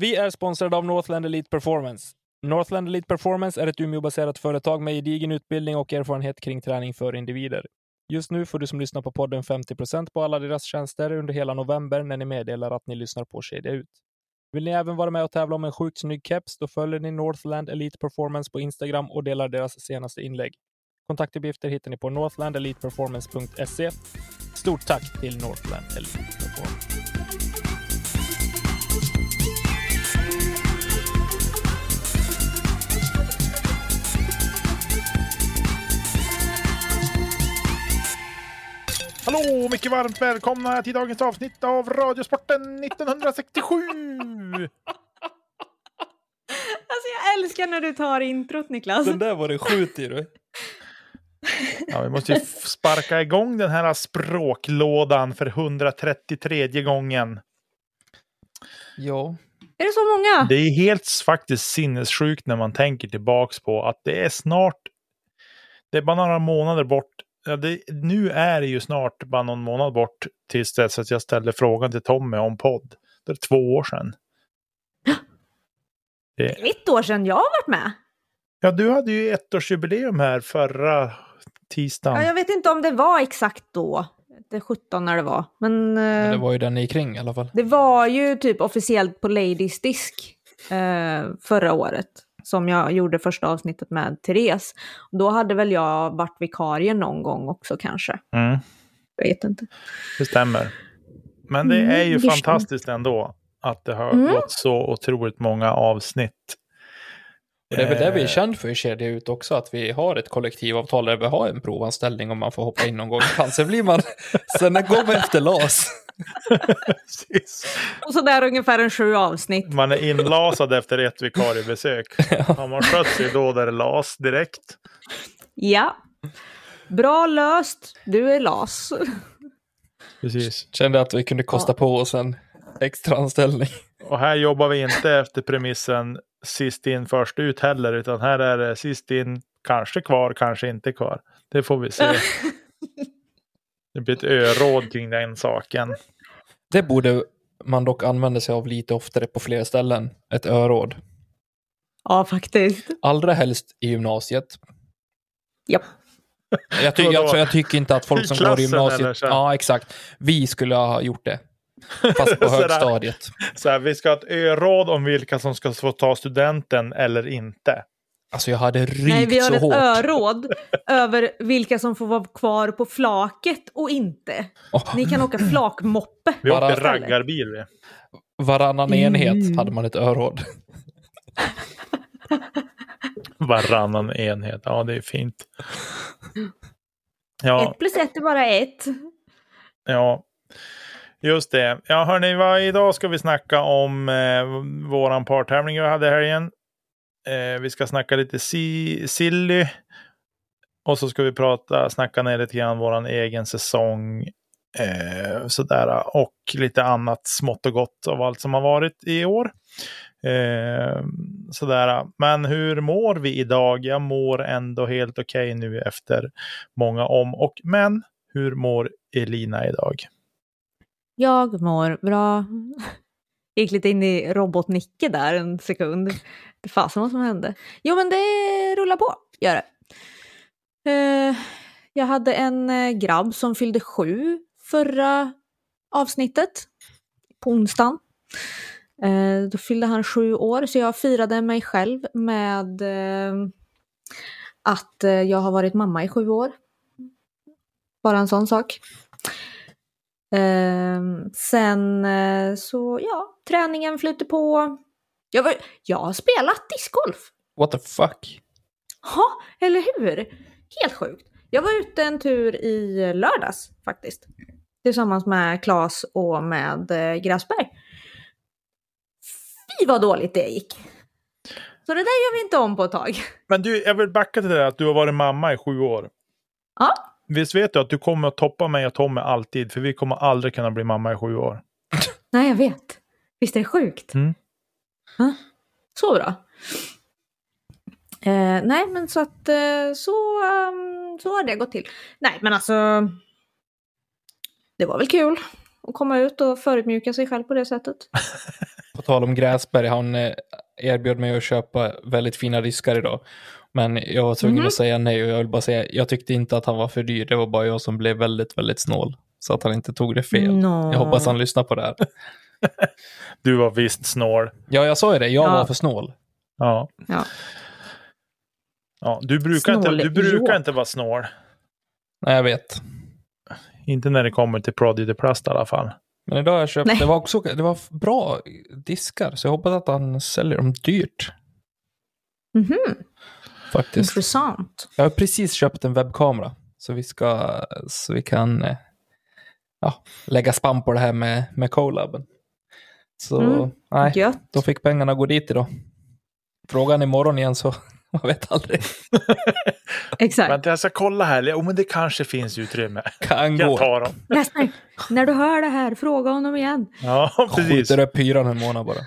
Vi är sponsrade av Northland Elite Performance. Northland Elite Performance är ett Umeåbaserat företag med gedigen utbildning och erfarenhet kring träning för individer. Just nu får du som lyssnar på podden 50% på alla deras tjänster under hela november när ni meddelar att ni lyssnar på Kedja Ut. Vill ni även vara med och tävla om en sjukt snygg keps, då följer ni Northland Elite Performance på Instagram och delar deras senaste inlägg. Kontaktuppgifter hittar ni på northlandeliteperformance.se. Stort tack till Northland Elite Performance. Hallå! Mycket varmt välkomna till dagens avsnitt av Radiosporten 1967! Alltså jag älskar när du tar introt Niklas. Den där var det skjut i du. Ja, vi måste ju sparka igång den här språklådan för 133 gången. Ja. Är det så många? Det är helt faktiskt sinnessjukt när man tänker tillbaks på att det är snart, det är bara några månader bort. Ja, det, nu är det ju snart bara någon månad bort tills dess att jag ställde frågan till Tommy om podd. Det är två år sedan. Det, Ett år sedan jag har varit med. ja, du hade ju ettårsjubileum här förra tisdagen. Ja, jag vet inte om det var exakt då. Det 17 när det var. Men, Men eh, det var ju den i kring i alla fall. det var ju typ officiellt på Ladies disk eh, förra året. Som jag gjorde första avsnittet med Therese. Då hade väl jag varit vikarie någon gång också kanske. Mm. Jag vet inte. Det stämmer. Men det Mm, är ju är fantastiskt ändå att det har Mm. gått så otroligt många avsnitt. Det är väl det vi är Eh, känd för i Kedja Ut också, att vi har ett kollektivavtal där vi har en provanställning om man får hoppa in någon gång. Fan, sen blir man... Sen går man efter LAS. Och så där ungefär en sju avsnitt. Man är inlasad efter ett vikariebesök. Har man skött sig då där det las direkt. Ja. Bra löst. Du är las. Precis. Kände att vi kunde kosta på oss en extra anställning. Och här jobbar vi inte efter premissen sist in först ut heller, utan här är det sist in, kanske kvar, kanske inte kvar. Det får vi se. Det blir ett öråd kring den saken. Det borde man dock använda sig av lite oftare på fler ställen. Ett öråd. Ja, faktiskt. Allra helst i gymnasiet. Japp. Jag, ty- alltså, jag tycker inte att folk som går i gymnasiet... Ja, exakt. Vi skulle ha gjort det. Fast på högstadiet. Så här, vi ska ha ett öråd om vilka som ska få ta studenten eller inte. Alltså jag hade rykt Nej, vi har så ett hårt. öråd över vilka som får vara kvar på flaket och inte. Åh, Ni kan åka flakmoppe. Vi åkte raggarbil. vi. varannan Mm. enhet hade man ett öråd. Varannan enhet. Ja, det är fint. Ja, Ett plus ett är bara ett. ja. Just det. Ja, hörni, vad, idag ska vi snacka om eh, våran partävling vi hade i helgen. Eh, vi ska snacka lite si silly. Och så ska vi prata, snacka ner lite grann våran egen säsong. Eh, sådär. Och lite annat smått och gott av allt som har varit i år. Eh, sådär. Men hur mår vi idag? Jag mår ändå helt okej nu efter många om och men. Hur mår Elina idag? Jag mår bra. Gick lite in i robot-Nicke där en sekund. Det fasen vad som hände. Jo men det rullar på, gör det. Eh, jag hade en eh, grabb som fyllde sju förra avsnittet. På onsdagen. Eh, då fyllde han sju år så jag firade mig själv med att jag har varit mamma i sju år. Bara en sån sak. Ehm, sen eh, så, ja, träningen flyter på. Jag, var, jag har spelat discgolf. What the fuck? Ja, eller hur? Helt sjukt. Jag var ute en tur i lördags faktiskt. tillsammans med Klas och med eh, Gräsberg. Fy vad dåligt det gick. Så det där gör vi inte om på ett tag. Men du, jag vill backa till det där att du har varit mamma i sju år. Ja, Visst vet du att du kommer att toppa mig och Tommy alltid, för vi kommer aldrig kunna bli mamma i sju år. nej jag vet. Visst är det sjukt? Mm. Så bra. Eh, nej, men så att eh, så, ehm, så har det gått till. Nej, men alltså. Det var väl kul att komma ut och förödmjuka sig själv på det sättet. På tal om Gräsberg, han eh, erbjöd mig att köpa väldigt fina diskar idag. Men jag var tvungen Mhm. att säga nej och jag vill bara säga, jag tyckte inte att han var för dyr. Det var bara jag som blev väldigt, väldigt snål. Så att han inte tog det fel. Nå. Jag hoppas han lyssnar på det här. Du var visst snål. Ja, jag sa ju det. Jag Ja. var för snål. Ja. Ja. ja du brukar, inte, du brukar ja. inte vara snål. Nej, jag vet. Inte när det kommer till Prodigy Plast i alla fall. Men idag har jag köpt, Nej. det var också det var bra diskar. Så jag hoppas att han säljer dem dyrt. Mhm, Faktiskt. intressant. Jag har precis köpt en webbkamera. Så vi ska, så vi kan eh, ja, lägga spam på det här med, med Colaben. Så Mm. nej, Gött. då fick pengarna gå dit idag. Frågan imorgon igen så jag vet aldrig. Exakt. Vänta, jag ska kolla här. Jo, men det kanske finns utrymme. Kan Jag gå. tar dem. Läsberg, när du hör det här, fråga honom igen. Ja, precis. Skjuter upp hyran en månad bara.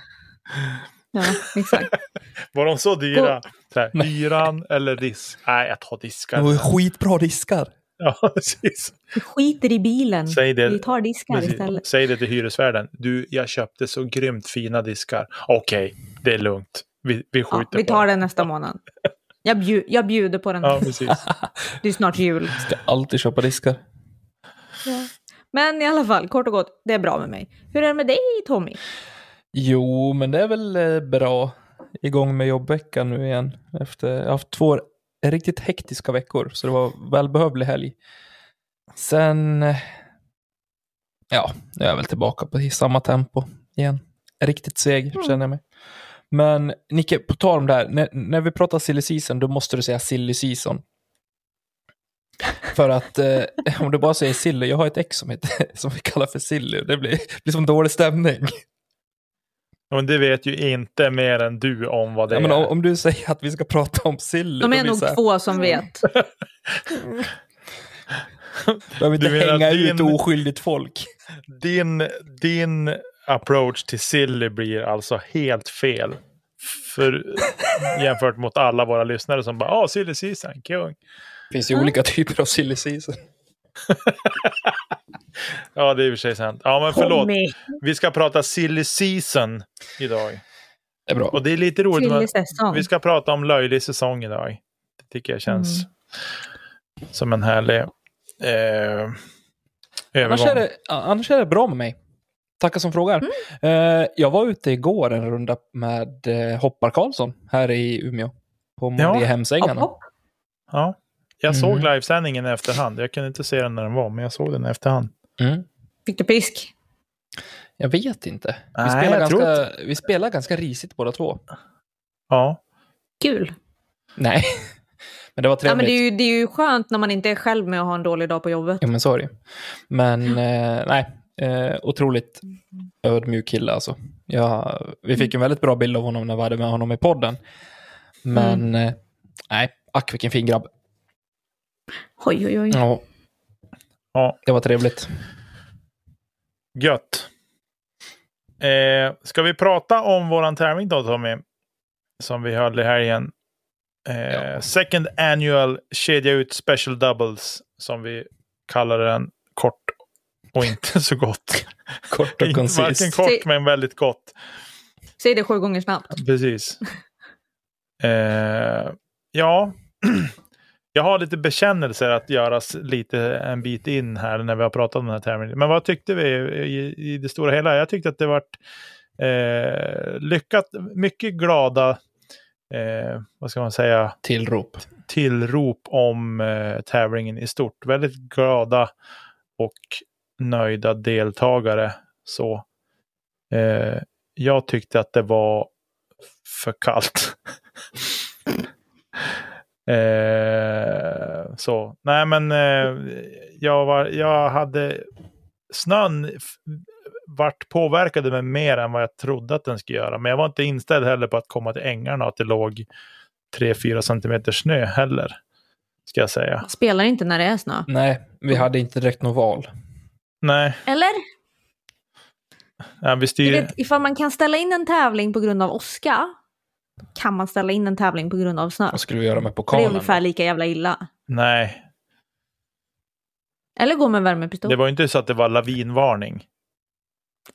Ja, exakt. Var de så dyra? Så här, hyran eller disk? Nej, jag tar Det diskar. var ju skitbra diskar. Ja, precis. Vi skiter i bilen. Säg det. Vi tar diskar Precis. istället. Säg det till hyresvärden. Du, jag köpte så grymt fina diskar. Okej, det är lugnt. Vi, vi skjuter Ja, vi på tar den nästa månad. Jag, bju- jag bjuder på den. Ja, precis. Det är snart jul. Ska alltid köpa diskar. Ja. Men i alla fall, kort och gott, det är bra med mig. Hur är det med dig, Tommy? Jo, men det är väl eh, bra. Igång med jobbveckan nu igen. Efter, jag har haft två riktigt hektiska veckor, så det var välbehövlig helg. Sen, eh, ja, nu är jag väl tillbaka på samma tempo igen. Riktigt seg Mm. känner jag mig. Men Nicke, på tal om det här, när, när vi pratar silly season, då måste du säga silly season. För att eh, om du bara säger silly, jag har ett ex som, heter, som vi kallar för silly, det blir, blir som dålig stämning. Men det vet ju inte mer än du om vad det Ja, är. men om, om du säger att vi ska prata om silly, De är nog här, två som vet. behöver inte hänga din- ut oskyldigt folk. din, din approach till silly blir alltså helt fel. För, jämfört mot alla våra lyssnare som bara “Åh, silly season, kung”. Det finns ju olika typer av silly season. Ja, det är i och för sig sant. Ja, men förlåt. Tommy. Vi ska prata silly season idag. Det är bra. Och det är lite roligt. Med-. Vi ska prata om löjlig säsong idag. Det tycker jag känns som en härlig eh, Annars övergång. är, det, annars är det bra med mig. Tackar som frågar. Mm. Eh, jag var ute igår en runda med eh, Hoppar Karlsson här i Umeå. På Ja. Mariehemsängarna. Hopp, hopp. Ja. Jag såg Mm. livesändningen i efterhand. Jag kunde inte se den när den var, men jag såg den i efterhand. Mm. Fick du pisk? Jag vet inte. Vi, Nej, spelar jag tror ganska, vi spelar ganska risigt båda två. Ja. Kul. Nej, men det var Ja, trevligt. men det, är ju, det är ju skönt när man inte är själv med att ha en dålig dag på jobbet. Ja, men ju. Men eh, nej, eh, otroligt ödmjuk kille alltså. Ja, vi fick en väldigt bra bild av honom när vi hade med honom i podden. Men eh, nej, ack vilken fin grabb. Oj, oj, oj. Ja, ja. det var trevligt. Gött. Eh, ska vi prata om våran tävling då, Tommy? Som vi höll i helgen. Eh, Ja. Second annual kedja ut special doubles. Som vi kallar den kort och inte så gott. Kort och Inte Varken koncist. kort men väldigt gott. Säg det sju gånger snabbt. Precis. Eh, ja, jag har lite bekännelser att göras lite en bit in här när vi har pratat om den här tävlingen. Men vad tyckte vi i, i det stora hela? Jag tyckte att det var eh, lyckat. Mycket glada, eh, vad ska man säga, Tillrop. tillrop om eh, tävlingen i stort. Väldigt glada och nöjda deltagare. Så eh, jag tyckte att det var för kallt. eh, så, nej men eh, jag, var, jag hade snön vart påverkade mig mer än vad jag trodde att den skulle göra. Men jag var inte inställd heller på att komma till ängarna och att det låg 3-4 centimeter snö heller. Ska jag säga. Spelar inte när det är snö. Nej, vi hade inte direkt något val. Nej, Eller? ja, vi Du styr... vet, ifall man kan ställa in en tävling på grund av åska, kan man ställa in en tävling på grund av snö. Vad skulle vi göra med För det är pokalen? ungefär lika jävla illa. Nej, Eller gå med värmepistol. det var inte så att det var lavinvarning.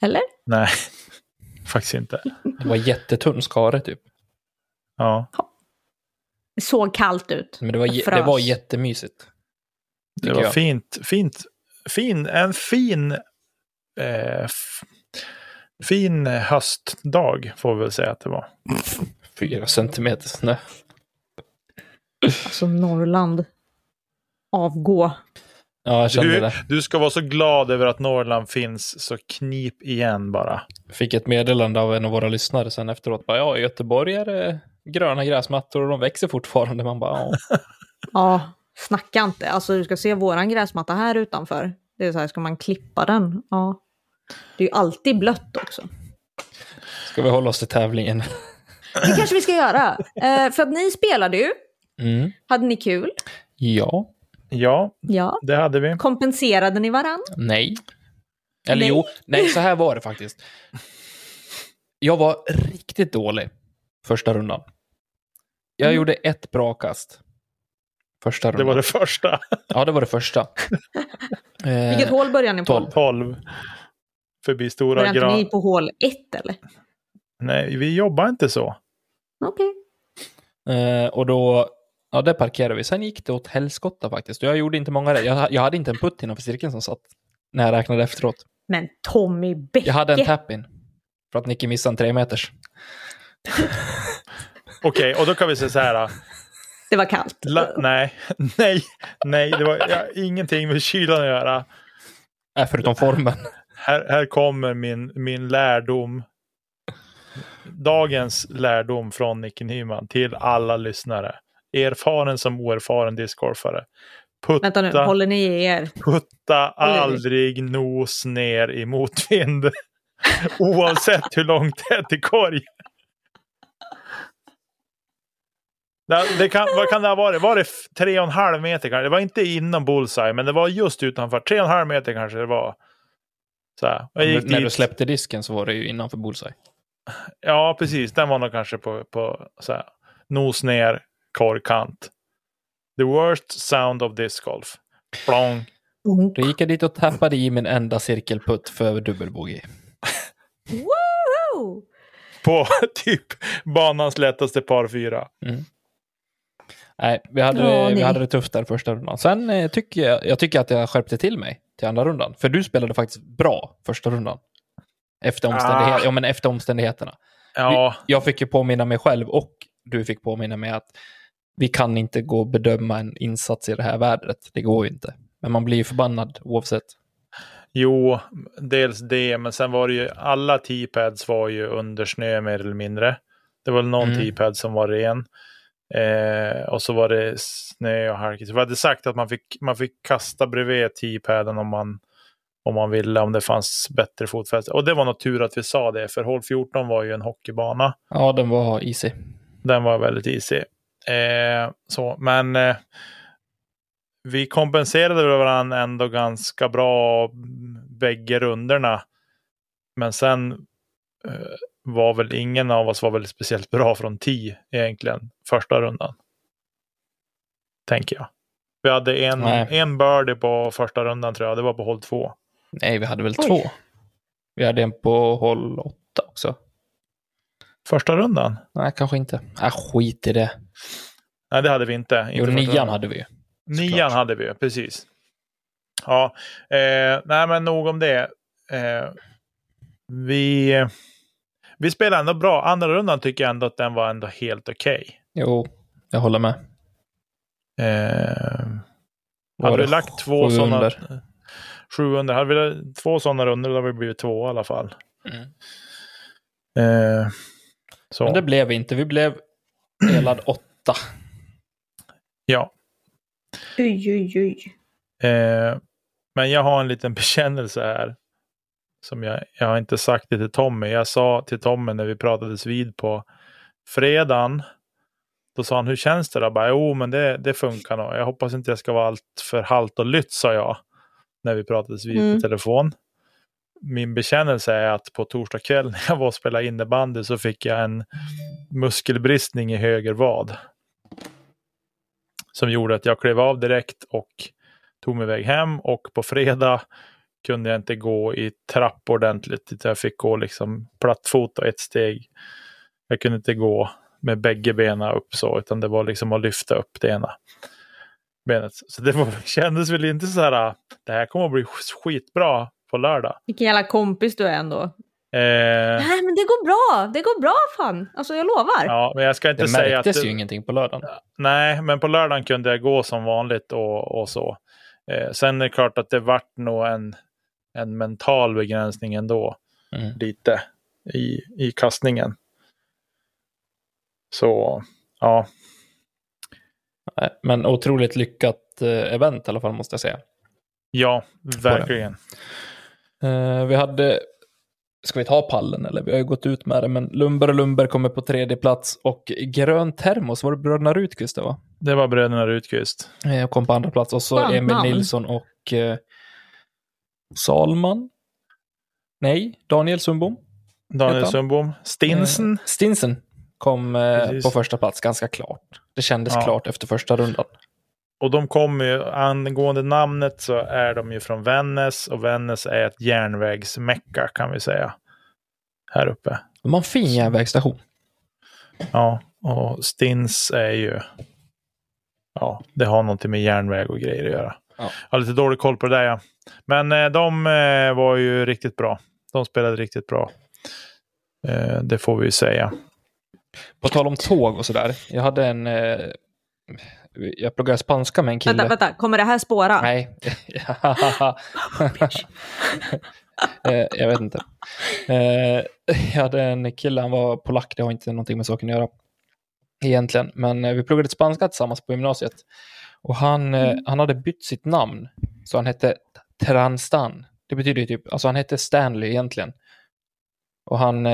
Eller? Nej, faktiskt inte. Det var jättetunn skare typ. Ja, Det såg kallt ut. Men det var, det var jättemysigt. det var jag. fint. Fint. Fin, en fin... Eh, f- fin höstdag får vi väl säga att det var. Fyra centimeter snö. Alltså Norrland. Avgå. Ja, jag kände Du, det. du ska vara så glad över att Norrland finns, så knip igen bara. Fick ett meddelande av en av våra lyssnare sen efteråt. Bara, ja, i Göteborg är det gröna gräsmattor och de växer fortfarande. Man bara, ja. Ja, snacka inte. Alltså du ska se våran gräsmatta här utanför. Det är så här, ska man klippa den? Ja. Det är ju alltid blött också. Ska vi hålla oss till tävlingen? Det kanske vi ska göra. Eh, för att ni spelade ju. Mm. Hade ni kul? Ja. Ja, Ja. det hade vi. Kompenserade ni varann? Nej. Eller Nej. jo, nej, så här var det faktiskt. Jag var riktigt dålig första rundan. Jag Mm. gjorde ett bra kast. Första Det rundan. var det första. Ja, det var det första. Eh, Vilket hål började ni på? tolv. 12. Förbi stora Började inte ni gran. på hål ett eller? Nej, vi jobbar inte så. Okej. Eh, och då, ja, det parkerade vi. Sen gick det åt helskotta faktiskt. Och jag gjorde inte många rätt. Jag, jag hade inte en putt innanför cirkeln som satt. När jag räknade efteråt. Men Tommy Bäcke. Jag hade en tap-in. För att Nicky missade en tre meters. Okej, och då kan vi säga så här. Det var kallt. La, nej, nej, nej, det var ja, ingenting med kylan att göra. Äh, förutom formen. Här, här kommer min, min lärdom. Dagens lärdom från Nicke Nyman till alla lyssnare. Erfaren som oerfaren discgolfare. Putta, Vänta nu, håller ni i er? putta aldrig nos ner i motvind. Oavsett hur långt det är till korg. Det, det kan, vad kan det ha varit? Var det tre och en halv meter kanske? Det var inte inom bullseye, men det var just utanför. Tre och en halv meter kanske det var. Så här. Jag gick När du dit. släppte disken så var det ju innanför bullseye. Ja, precis. Den var nog kanske på, på så här, nos ner, korgkant. The worst sound of disc golf. Plong. Då gick jag dit och tappade i min enda cirkelputt för dubbelbogey. På typ banans lättaste par fyra. Nej, vi hade, Ja, det, vi nej. hade det tufft där första rundan. Sen eh, tycker jag, jag tycker att jag skärpte till mig till andra rundan. För du spelade faktiskt bra första rundan. Efter, omständighet, Ah. ja, men efter omständigheterna. Ja, Jag fick ju påminna mig själv och du fick påminna mig att vi kan inte gå och bedöma en insats i det här vädret. Det går ju inte. Men man blir ju förbannad oavsett. jo, dels det, men sen var det ju alla T-pads var ju under snö mer eller mindre. Det var någon Mm. T-pad som var ren. Eh, och så var det snö och halkigt. Vi hade sagt att man fick, man fick kasta bredvid T-paden om man, om man ville, om det fanns bättre fotfäste. Och det var nog tur att vi sa det, för hål 14 var ju en hockeybana. Ja, den var easy. Den var väldigt easy. Eh, så, men eh, vi kompenserade varandra ändå ganska bra bägge runderna. Men sen eh, var väl ingen av oss var väl speciellt bra från 10 egentligen första rundan. Tänker jag. Vi hade en, Nej. en birdie på första rundan tror jag. Det var på håll 2. Nej, vi hade väl Oj. två. Vi hade en på håll åtta också. Första rundan? Nej, kanske inte. Äh, skit i det. Nej, det hade vi inte. inte Jo, nian rundan. hade vi ju. Nian Såklart. hade vi, precis. Ja, eh, nej men nog om det. Eh, vi, vi spelade ändå bra. Andra rundan tycker jag ändå att den var ändå helt okej. Jo, jag håller med. Eh, hade det lagt två sådana... under? Sju under. Hade vi två sådana runder då hade vi blivit två i alla fall. Mm. Eh, så, Men det blev vi inte. Vi blev delad åtta. ja. Oj, oj, oj. Eh, Men jag har en liten bekännelse här. Som jag, jag har inte sagt det till Tommy. Jag sa till Tommy när vi pratades vid på fredagen. Då sa han, hur känns det då? Jag bara, jo, men det, det funkar nog. Jag hoppas inte jag ska vara allt för halt och lytt, sa jag. När vi pratades vid Mm. på telefon. Min bekännelse är att på torsdag kväll när jag var och spelade innebandy så fick jag en muskelbristning i höger vad. Som gjorde att jag klev av direkt och tog mig iväg hem. Och på fredag kunde jag inte gå i trapp ordentligt. utan Jag fick gå liksom och ett steg. Jag kunde inte gå med bägge benen upp så, utan det var liksom att lyfta upp det ena benet. Så det var, kändes väl inte så här, det här kommer att bli skitbra på lördag. Vilken jävla kompis du är ändå. Eh, Nej men det går bra, det går bra fan. Alltså jag lovar. ja, men jag ska inte Det säga att... märktes det- ju ingenting på lördagen. Nej, men på lördagen kunde jag gå som vanligt och, och så. Eh, sen är det klart att det vart nog en, en mental begränsning ändå. Mm. Lite i, i kastningen. Så, ja. Nej, Men otroligt lyckat eh, event i alla fall måste jag säga. Ja, verkligen. Eh, vi hade, ska vi ta pallen eller? Vi har ju gått ut med det, men Lundberg och Lundberg kommer på tredje plats och grön termos, var det bröderna Rutqvist det var? Det var bröderna Rutqvist. Eh, kom på andra plats och så Emil. Nilsson och eh, Salman. Nej, Daniel Sundbom. Daniel? Sundbom. Stinsen. Eh, Stinsen kom eh, på första plats ganska klart. Det kändes Ja. klart efter första rundan. Och de kommer ju, angående namnet så är de ju från Vännäs och Vännäs är ett järnvägsmecka kan vi säga. Här uppe. De har en fin järnvägsstation. Ja, och Stins är ju... Ja, det har någonting med järnväg och grejer att göra. Ja. Jag har lite dålig koll på det där ja. Men eh, de eh, var ju riktigt bra. De spelade riktigt bra. Eh, det får vi ju säga. På tal om tåg och sådär. Jag hade en... Eh, jag pluggade spanska med en kille. Vänta, vänta, kommer det här spåra? Nej. Eh, jag vet inte. Eh, jag hade en kille, han var polack, det har inte någonting med saken att göra. Egentligen, men eh, vi pluggade spanska tillsammans på gymnasiet. Och han, eh, han hade bytt sitt namn. Så han hette Transtan. Det betyder ju typ, alltså han hette Stanley egentligen. Och han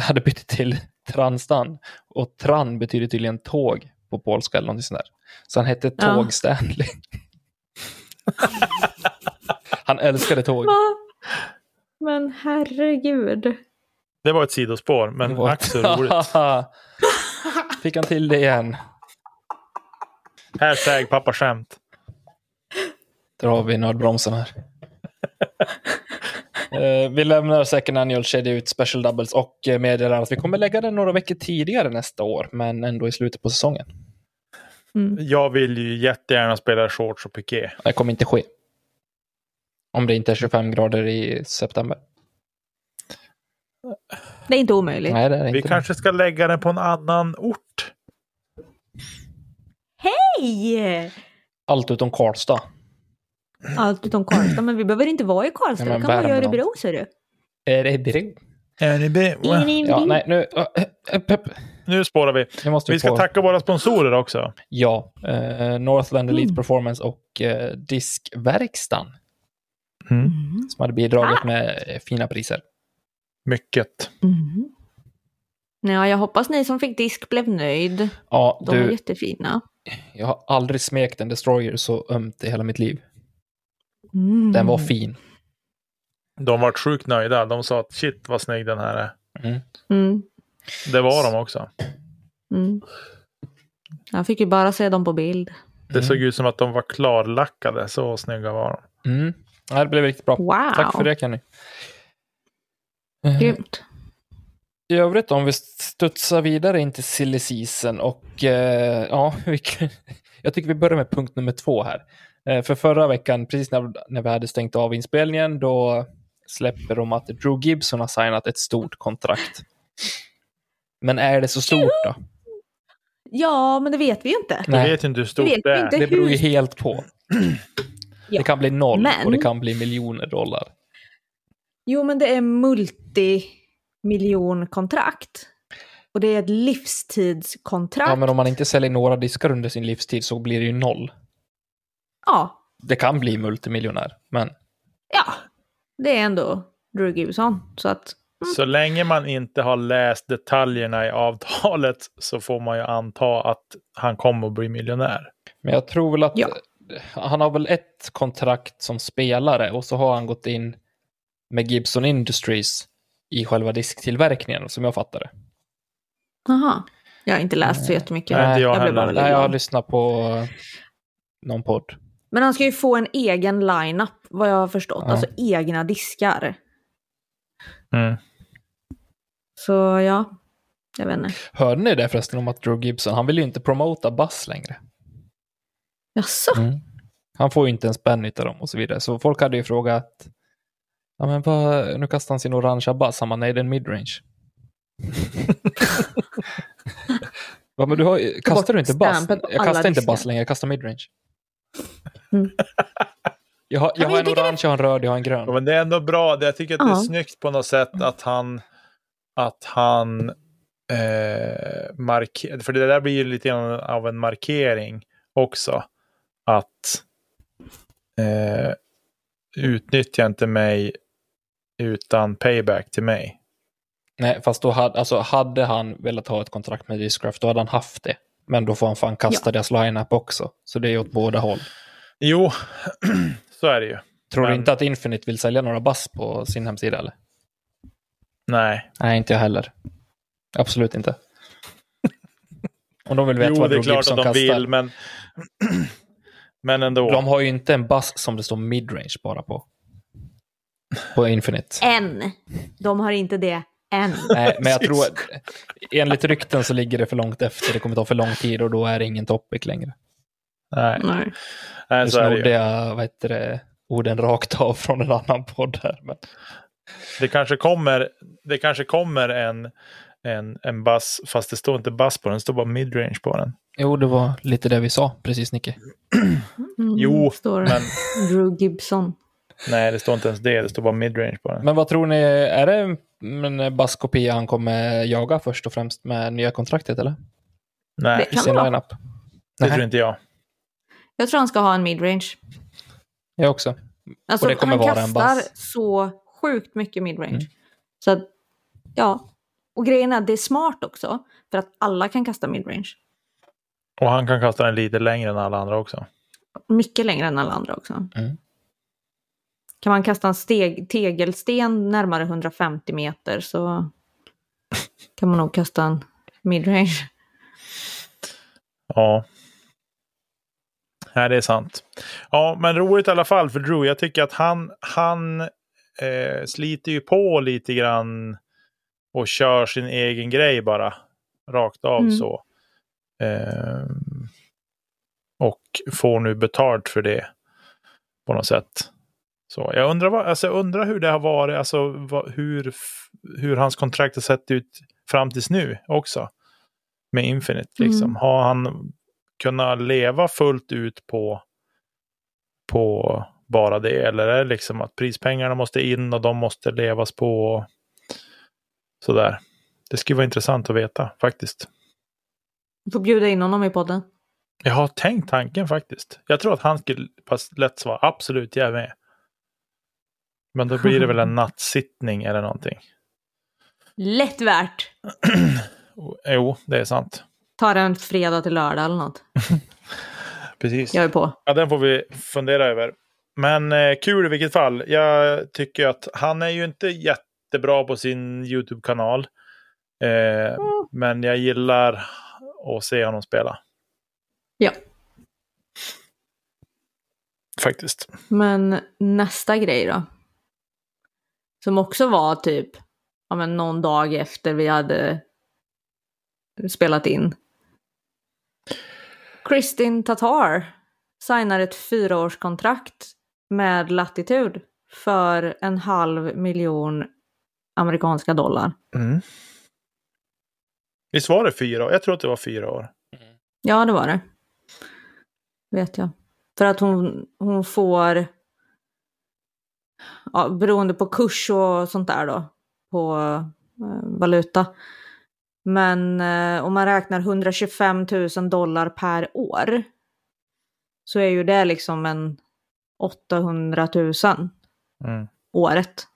hade bytt till Transtan. Och Tran betyder tydligen tåg på polska eller någonting sånt där. Så han hette Ja. Tåg Stanley. han älskade tåg. Men herregud. Det var ett sidospår, men var- ack så roligt. Fick han till det igen. Hashtag pappa skämt. Drar vi nödbromsen här. Eh, vi lämnar Second Annual Kedja ut Special Doubles och eh, meddelar att vi kommer lägga den några veckor tidigare nästa år, men ändå i slutet på säsongen. Mm. Jag vill ju jättegärna spela shorts och piké. Det kommer inte ske. Om det inte är 25 grader i september. Det är inte omöjligt. Nej, det är Vi inte det. kanske ska lägga den på en annan ort. Hej! Allt utom Karlstad. Allt utom Karlstad, men vi behöver inte vara i Karlstad. Ja, Vi kan vara i. Örebro, ser du. Är det bro? Ja, nej, nu... Uh, uh, Nu spårar vi. nu måste vi, Vi ska tacka våra sponsorer också. Ja, eh, Northland Elite Mm. Performance och eh, Diskverkstan Mm. som hade bidragit med eh, fina priser. Mycket. Mm. Ja, jag hoppas ni som fick disk blev nöjd. Ja, De är du, jättefina. jag har aldrig smekt en Destroyer så ömt i hela mitt liv. Mm. Den var fin. De var sjukt nöjda. De sa att shit vad snygg den här är. Mm. Mm. Det var de också. Mm. Jag fick ju bara se dem på bild. Det såg ut som att de var klarlackade. Så snygga var de. Mm. Det blev riktigt bra. Wow! Tack för det Kenny. Eh, Grymt. I övrigt om vi studsar vidare in till silly season och eh, ja, vi, jag tycker vi börjar med punkt nummer två här. Eh, för förra veckan, precis när, när vi hade stängt av inspelningen, då släpper de att Drew Gibson har signat ett stort kontrakt. Men är det så stort då? Ja, men det vet vi ju inte. Nej, vet ju inte hur stort vet det är. inte. det beror ju helt på. Ja, Det kan bli noll men- och det kan bli miljoner dollar. Jo, men det är multimiljonkontrakt. Och det är ett livstidskontrakt. Ja, men om man inte säljer några diskar under sin livstid så blir det ju noll. Ja, Det kan bli multimiljonär, men ja, det är ändå Drew Gibson. Så att, Så länge man inte har läst detaljerna i avtalet så får man ju anta att han kommer att bli miljonär. Men jag tror väl att Ja. han har väl ett kontrakt som spelare och så har han gått in med Gibson Industries i själva disktillverkningen som jag fattar det. aha. Jag har inte läst så jättemycket. Nej, inte jag blev bara Nej, jag har lyssnat på någon podd. Men han ska ju få en egen line-up, vad jag har förstått. Ja. Alltså egna diskar. Mm. Så ja, jag vet inte. Hörde ni det förresten om att Drew Gibson, han vill ju inte promota Bass längre. Jaså? Han får ju inte en spänn utav dem och så vidare. Så folk hade ju frågat, ja men vad, nu kastar han sin orangea bass, han bara, nej det är en midrange. Va, men du har, kastar du inte bass? Jag kastar inte bass längre, jag kastar midrange. Mm. Jag har, jag har en orange, jag har en röd, jag har en Ja, grön. men det är ändå bra. Det- Jag tycker att det är Ja. snyggt på något sätt att han, att han eh, markerar, för det där blir ju lite grann av en markering också. Att eh, utnyttja inte mig utan payback till mig. Nej, fast då hade, alltså, hade han velat ha ett kontrakt med Discraft, då hade han haft det. Men då får han fan kasta deras line-up också. Så det är ju åt båda håll. Jo, så är det ju. Tror du Men- inte att Infinite vill sälja några bass på sin hemsida eller? Nej. Nej, inte jag heller. Absolut inte. Om de vill veta Jo, vad det är Drew klart Gibson att de kastar. vill, men, men ändå. De har ju inte en bass som det står midrange bara på. På Infinite. Än. De har inte det än. Nej, men jag tror att enligt rykten så ligger det för långt efter. Det kommer ta för lång tid och då är det ingen topic längre. Nej, Nej. nej Nu snodde jag vad heter det, orden rakt av från en annan podd här. Men... Det kanske kommer, det kanske kommer en, en, en bass, fast det står inte bass på den, det står bara midrange på den. Jo, det var lite det vi sa precis, Nicke. Mm, Jo, står men Drew Gibson. nej, det står inte ens det, det står bara midrange på den. Men vad tror ni, är det en basskopia han kommer jaga först och främst med nya kontraktet eller? Nej, Det kan sin lineup? det Nej. tror inte jag. Jag tror han ska ha en midrange. Jag också. Alltså, Och det kommer han vara en kastar bass. så sjukt mycket midrange. Mm. Så att, ja. Och grejen är att det är smart också. För att alla kan kasta midrange. Och han kan kasta den lite längre än alla andra också. Mycket längre än alla andra också. Mm. Kan man kasta en steg, tegelsten närmare 150 meter så kan man nog kasta en midrange. Ja. Nej, det är sant. Ja, men roligt i alla fall för Drew. Jag tycker att han, han eh, sliter ju på lite grann och kör sin egen grej bara. Rakt av Mm. så. Eh, och får nu betalt för det på något sätt. Så jag undrar, vad, alltså, jag undrar hur det har varit, alltså vad, hur, hur hans kontrakt har sett ut fram tills nu också. Med Infinite liksom. Mm. Har han kunnat leva fullt ut på, på bara det? Eller är det liksom att prispengarna måste in och de måste levas på? Och sådär. Det skulle vara intressant att veta faktiskt. Du får bjuda in honom i podden. Jag har tänkt tanken faktiskt. Jag tror att han skulle lätt svara absolut, jag är med. Men då blir det väl en nattsittning eller någonting. Lätt värt. Jo, det är sant. Ta en fredag till lördag eller något. Precis. Jag är på. Ja, den får vi fundera över. Men eh, kul i vilket fall. Jag tycker att han är ju inte jättebra på sin YouTube-kanal. Eh, Men jag gillar att se honom spela. Ja. Faktiskt. Men nästa grej då. Som också var typ ja, men någon dag efter vi hade spelat in. Kristin Tatar signar ett fyraårskontrakt med Latitude för en halv miljon amerikanska dollar. Mm. Visst var det fyra år? Jag tror att det var fyra år. Ja, det var det. Vet jag. För att hon, hon får, ja, beroende på kurs och sånt där då, på eh, valuta. Men eh, om man räknar 125 000 dollar per år så är ju det liksom en 800 000 Mm. året.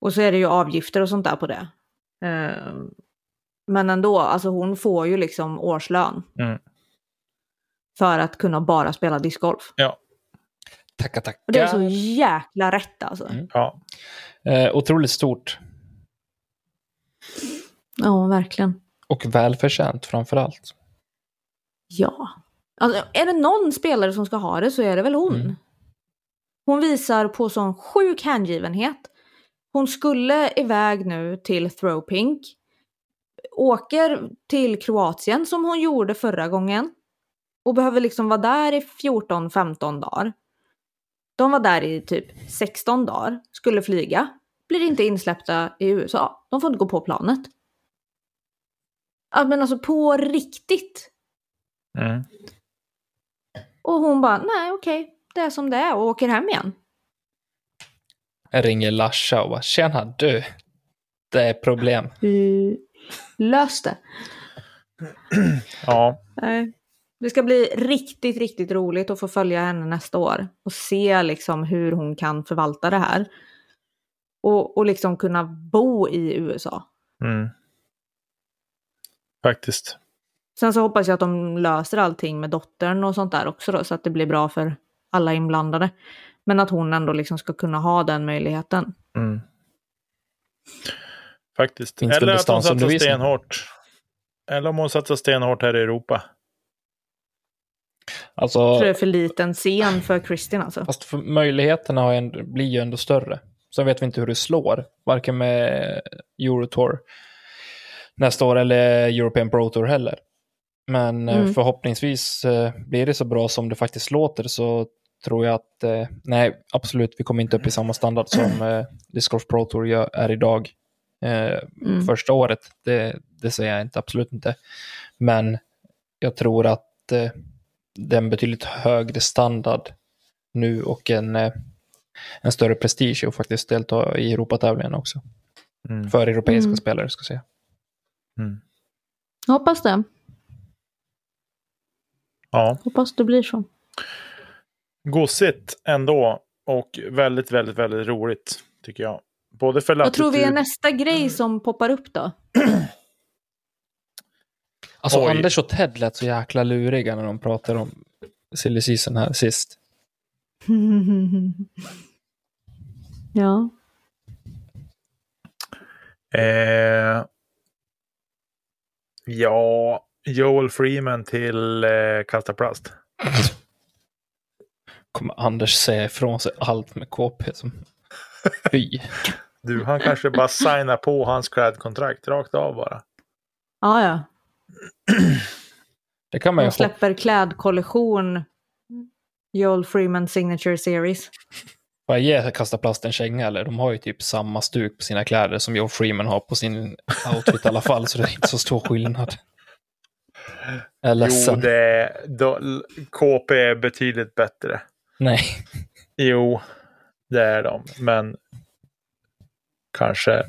Och så är det ju avgifter och sånt där på det. Eh, men ändå, alltså hon får ju liksom årslön. Mm. För att kunna bara spela discgolf. Ja. Tacka, tacka. Och det är så jäkla rätt alltså. Mm. ja. Eh, otroligt stort. Ja, verkligen. Och välförtjänt framför allt. Ja. Alltså, är det någon spelare som ska ha det så är det väl hon. Mm. Hon visar på sån sjuk hängivenhet. Hon skulle iväg nu till Throwpink. Åker till Kroatien som hon gjorde förra gången. Och behöver liksom vara där i 14-15 dagar. De var där i typ 16 dagar, skulle flyga. Blir inte insläppta i USA. De får inte gå på planet. Ja, men alltså på riktigt. Mm. Och hon bara, nej okej, det är som det är och åker hem igen. Jag ringer Lasha och bara, tjena du. Det är problem. Lös det. ja. Nej. Det ska bli riktigt, riktigt roligt att få följa henne nästa år och se liksom hur hon kan förvalta det här. Och, och liksom kunna bo i USA. Mm. Faktiskt. Sen så hoppas jag att de löser allting med dottern och sånt där också då, så att det blir bra för alla inblandade. Men att hon ändå liksom ska kunna ha den möjligheten. Mm. Faktiskt. Finns Eller att hon satsar stenhårt. Eller om hon satsar stenhårt här i Europa. Alltså, Jag tror det är för liten scen för Kristin alltså. fast för möjligheterna har ändå, blir ju ändå större. Sen vet vi inte hur det slår, varken med Eurotour nästa år eller European Pro Tour heller. Men eh, Mm. förhoppningsvis eh, blir det så bra som det faktiskt låter så tror jag att, eh, nej absolut, vi kommer inte upp i samma standard som Disc Golf Pro Tour är idag. Mm. Första året, det, det säger jag inte, absolut inte. Men jag tror att det är en betydligt högre standard nu och en, eh, en större prestige att faktiskt delta i Europatävlingen också. Mm. För europeiska Mm. spelare, ska jag säga. Mm. Hoppas det. Ja, Hoppas det blir så. gossigt ändå. Och väldigt, väldigt, väldigt roligt tycker jag. Både för Vad tror vi är nästa grej som poppar upp då? Alltså Oj. Anders och Ted lät så jäkla luriga när de pratade om silly season här sist. ja. Eh, ja, Joel Freeman till eh, Kasta Plast. Kommer Anders säga ifrån sig allt med KP som... Fy. Du, han kanske bara signar på hans klädkontrakt rakt av bara. Ja, ja. Det kan man ju De släpper klädkollektion. Joel Freeman Signature Series. Får jag ge Kasta Plast en känga eller? De har ju typ samma stuk på sina kläder som Joe Freeman har på sin outfit i alla fall, så det är inte så stor skillnad. Jag är Jo, ledsen. det, då, KP är betydligt bättre. Nej. Jo, det är de. Men kanske...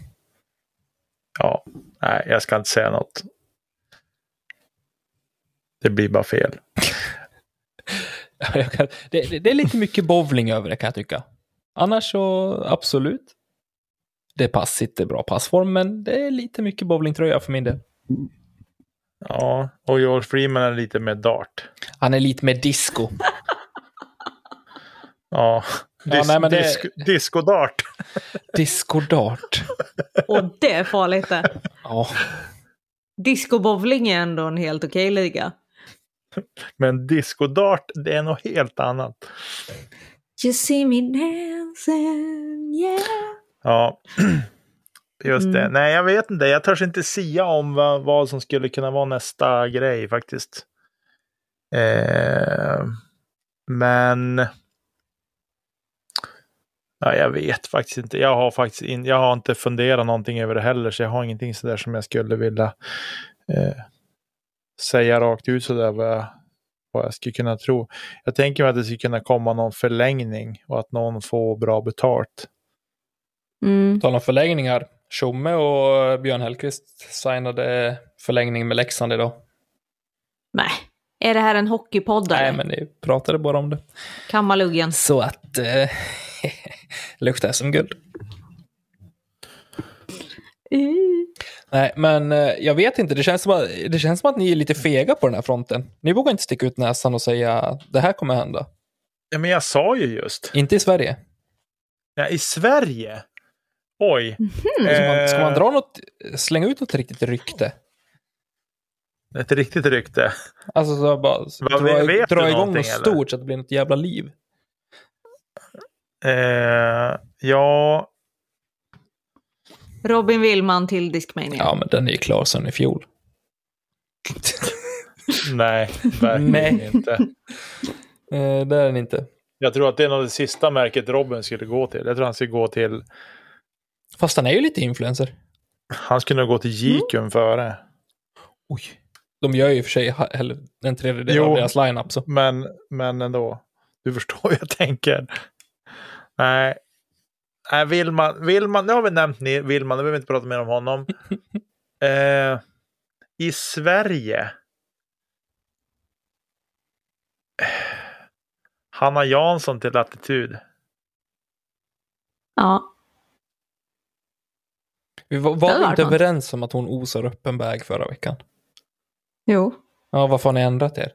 Ja, nej, jag ska inte säga något. Det blir bara fel. Kan, det, det, det är lite mycket bowling över det kan jag tycka. Annars så absolut. Det pass sitter bra passform, men det är lite mycket bowlingtröja för min del. Ja, och George Freeman är lite mer dart. Han är lite mer disco. Ja, Ja, Dis, nej, men det- disco, disco-dart. Disco-dart. Och det är farligt det. Ja, Discobowling är ändå en helt okej liga. Men disco-dart, det är något helt annat. You see me dancing, yeah. Ja, just det. Mm. Nej, jag vet inte. Jag törs inte sia om vad, vad som skulle kunna vara nästa grej faktiskt. Eh, men... Ja, jag vet faktiskt inte. Jag har faktiskt in, jag har inte funderat någonting över det heller, så jag har ingenting sådär som jag skulle vilja eh, säga rakt ut sådär vad jag, vad jag skulle kunna tro. Jag tänker mig att det skulle kunna komma någon förlängning och att någon får bra betalt. Mm. Tal om förlängningar. Tjomme och Björn Hellkvist signade förlängning med Leksand idag. Nej, är det här en hockeypodd Nej, men ni pratade bara om det. Kammarluggen. Så att... Eh, Luktar som guld. Mm. Nej, men eh, jag vet inte. Det känns, som att, det känns som att ni är lite fega på den här fronten. Ni vågar inte sticka ut näsan och säga att det här kommer hända. Ja, men jag sa ju just. Inte i Sverige. Ja, I Sverige? Oj. Ska man, ska man Eh, dra något, slänga ut något riktigt rykte? Ett riktigt rykte. Alltså så bara Vad- dra, vet dra igång något eller? stort så att det blir något jävla liv. Eh, ja, Robin Willman till Discmania. Ja, men den är ju klar sedan i fjol. nej, verkligen Nej. inte. Eh, det är den inte. Jag tror att det är nog det sista märket Robin skulle gå till. Jag tror han skulle gå till... Fast han är ju lite influencer. Han skulle nog gå till Gikum före. Oj. De gör ju i och för sig en tredjedel Jo. av deras line-up. Så. Men, men ändå. Du förstår hur jag tänker. Nej. Nej, Willman, Willman, nu har vi nämnt ni- Willman, nu behöver vi inte prata mer om honom. eh, I Sverige. Hanna Jansson till Latitud. Ja. Vi var, Det var varit inte något. överens om att hon osar upp en bag förra veckan? Jo. Ja, varför har ni ändrat er?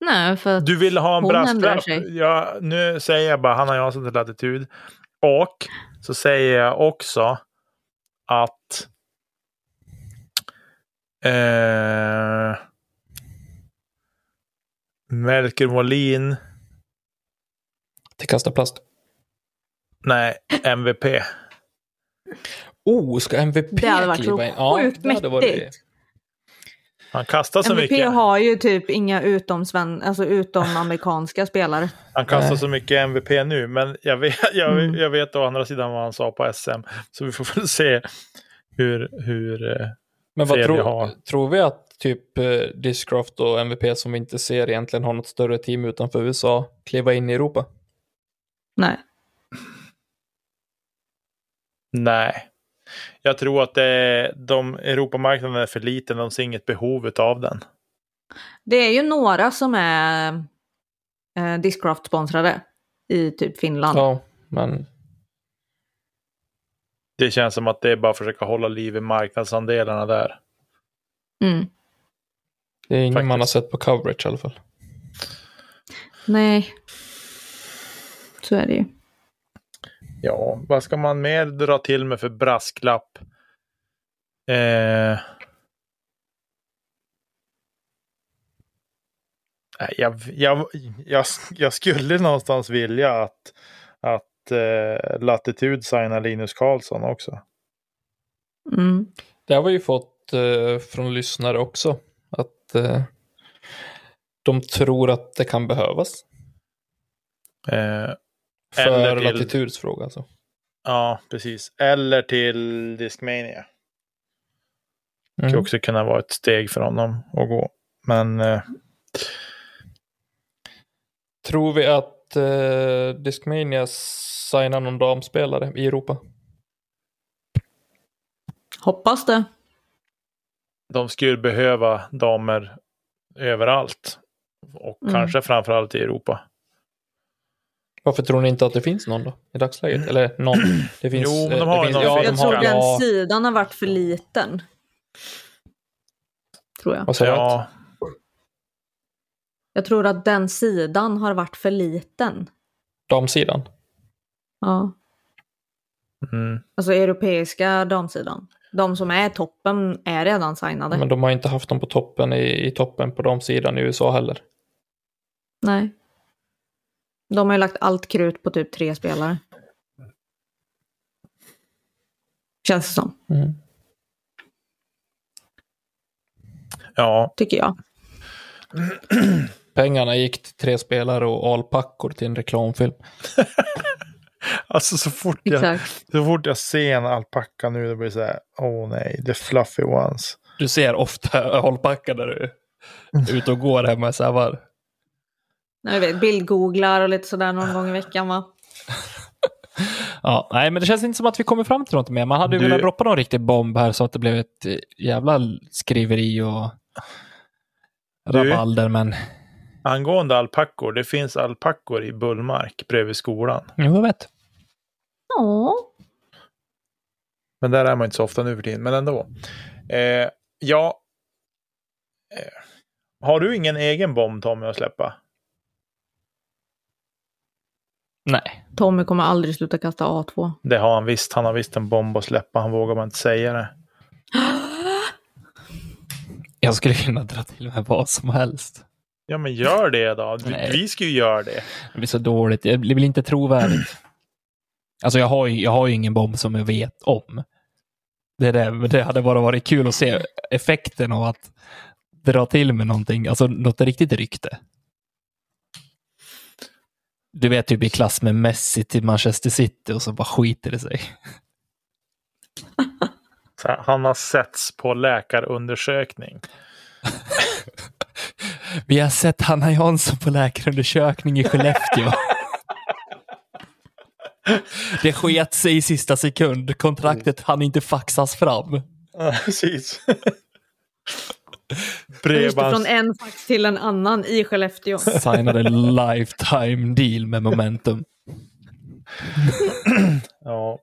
Nej, för att Du ville ha en Hon ändrar brasklapp. sig. Ja, nu säger jag bara Hanna Jansson till Latitud. Och så säger jag också att eh, Melker Molin, Till kasta plast. nej, MVP. Oh, ska MVP det hade varit kliva in? Ja, sjukt det hade varit- mäktigt. Han kastar så MVP mycket. har ju typ inga utom, sven, alltså utom amerikanska spelare. Han kastar Nej. så mycket MVP nu, men jag vet, jag, Mm. jag vet å andra sidan vad han sa på SM. Så vi får väl se hur, hur eh, Men vad tror, har. tror vi att typ eh, Discraft och MVP som vi inte ser egentligen har något större team utanför USA kliva in i Europa? Nej. Nej. Jag tror att det, de, Europamarknaden är för liten. De ser inget behov av den. Det är ju några som är eh, Discraft-sponsrade i typ Finland. Ja, men Det känns som att det är bara att försöka hålla liv i marknadsandelarna där. Mm. det är ingen Faktiskt. man har sett på coverage i alla fall. Nej. Så är det ju. Ja, vad ska man mer dra till med för brasklapp? Eh... Jag, jag, jag, jag skulle någonstans vilja att, att eh, Latitud signar Linus Karlsson också. Mm. Det har vi ju fått eh, från lyssnare också. Att eh, de tror att det kan behövas. Eh, För Eller till- latitudsfråga alltså. ja, precis. Eller till Discmania. Det Mm. skulle också kunna vara ett steg för honom att gå. Men eh, Tror vi att eh, Discmania signar någon damspelare i Europa? Hoppas det. de skulle behöva damer överallt. Och Mm. kanske framförallt i Europa. Varför tror ni inte att det finns någon då? I dagsläget? Eller någon? Det finns, Jo, men eh, de det har ju finns, någon ja, finsk. de Jag tror har, den ja, sidan har varit för liten. Tror jag. vad du? Ja, Jag tror att den sidan har varit för liten. Damsidan? Ja. mm. Alltså europeiska damsidan. De som är toppen är redan signade. Men de har inte haft dem på toppen i, i toppen på damsidan i USA heller. Nej. De har ju lagt allt krut på typ tre spelare. Känns det som, Mm. ja, tycker jag. Pengarna gick till tre spelare och alpackor till en reklamfilm. alltså så fort, jag, Exakt. så fort jag ser en alpacka nu, då blir det så här, åh nej, the fluffy ones. Du ser ofta alpackor där du är ute och går hemma i Sävar. Nej, jag vet, bildgooglar och lite sådär någon gång i veckan va? Ja, nej, men det känns inte som att vi kommer fram till något mer. Man hade ju Du- velat droppa någon riktig bomb här så att det blev ett eh, jävla skriveri och Du- rabalder, men angående alpackor, det finns alpackor i Bullmark bredvid skolan. Jo, jag vet. Ja. Men där är man inte så ofta nu för tiden, men ändå. Eh, ja. Eh, har du ingen egen bomb Tommy att släppa? Nej. Tommy kommer aldrig sluta kasta A2. Det har han visst. Han har visst en bomb att släppa. Han vågar bara inte säga det. Jag skulle kunna dra till med vad som helst. Ja, men gör det då. Du, vi ska ju göra det. Det blir så dåligt. Det blir inte trovärdigt. Alltså jag har, ju, jag har ju ingen bomb som jag vet om. Det, är det, men det hade bara varit kul att se effekten av att dra till med någonting, alltså något riktigt rykte. Du vet, typ i klass med Messi till Manchester City och så bara skiter det sig. Här, han har setts på läkarundersökning. Vi har sett Hanna Jansson på läkarundersökning i Skellefteå. Det sket sig i sista sekund. Kontraktet hann inte faxas fram. Ja, precis. Bredbands... från en fax till en annan i Skellefteå. Signade lifetime deal med Momentum. Ja,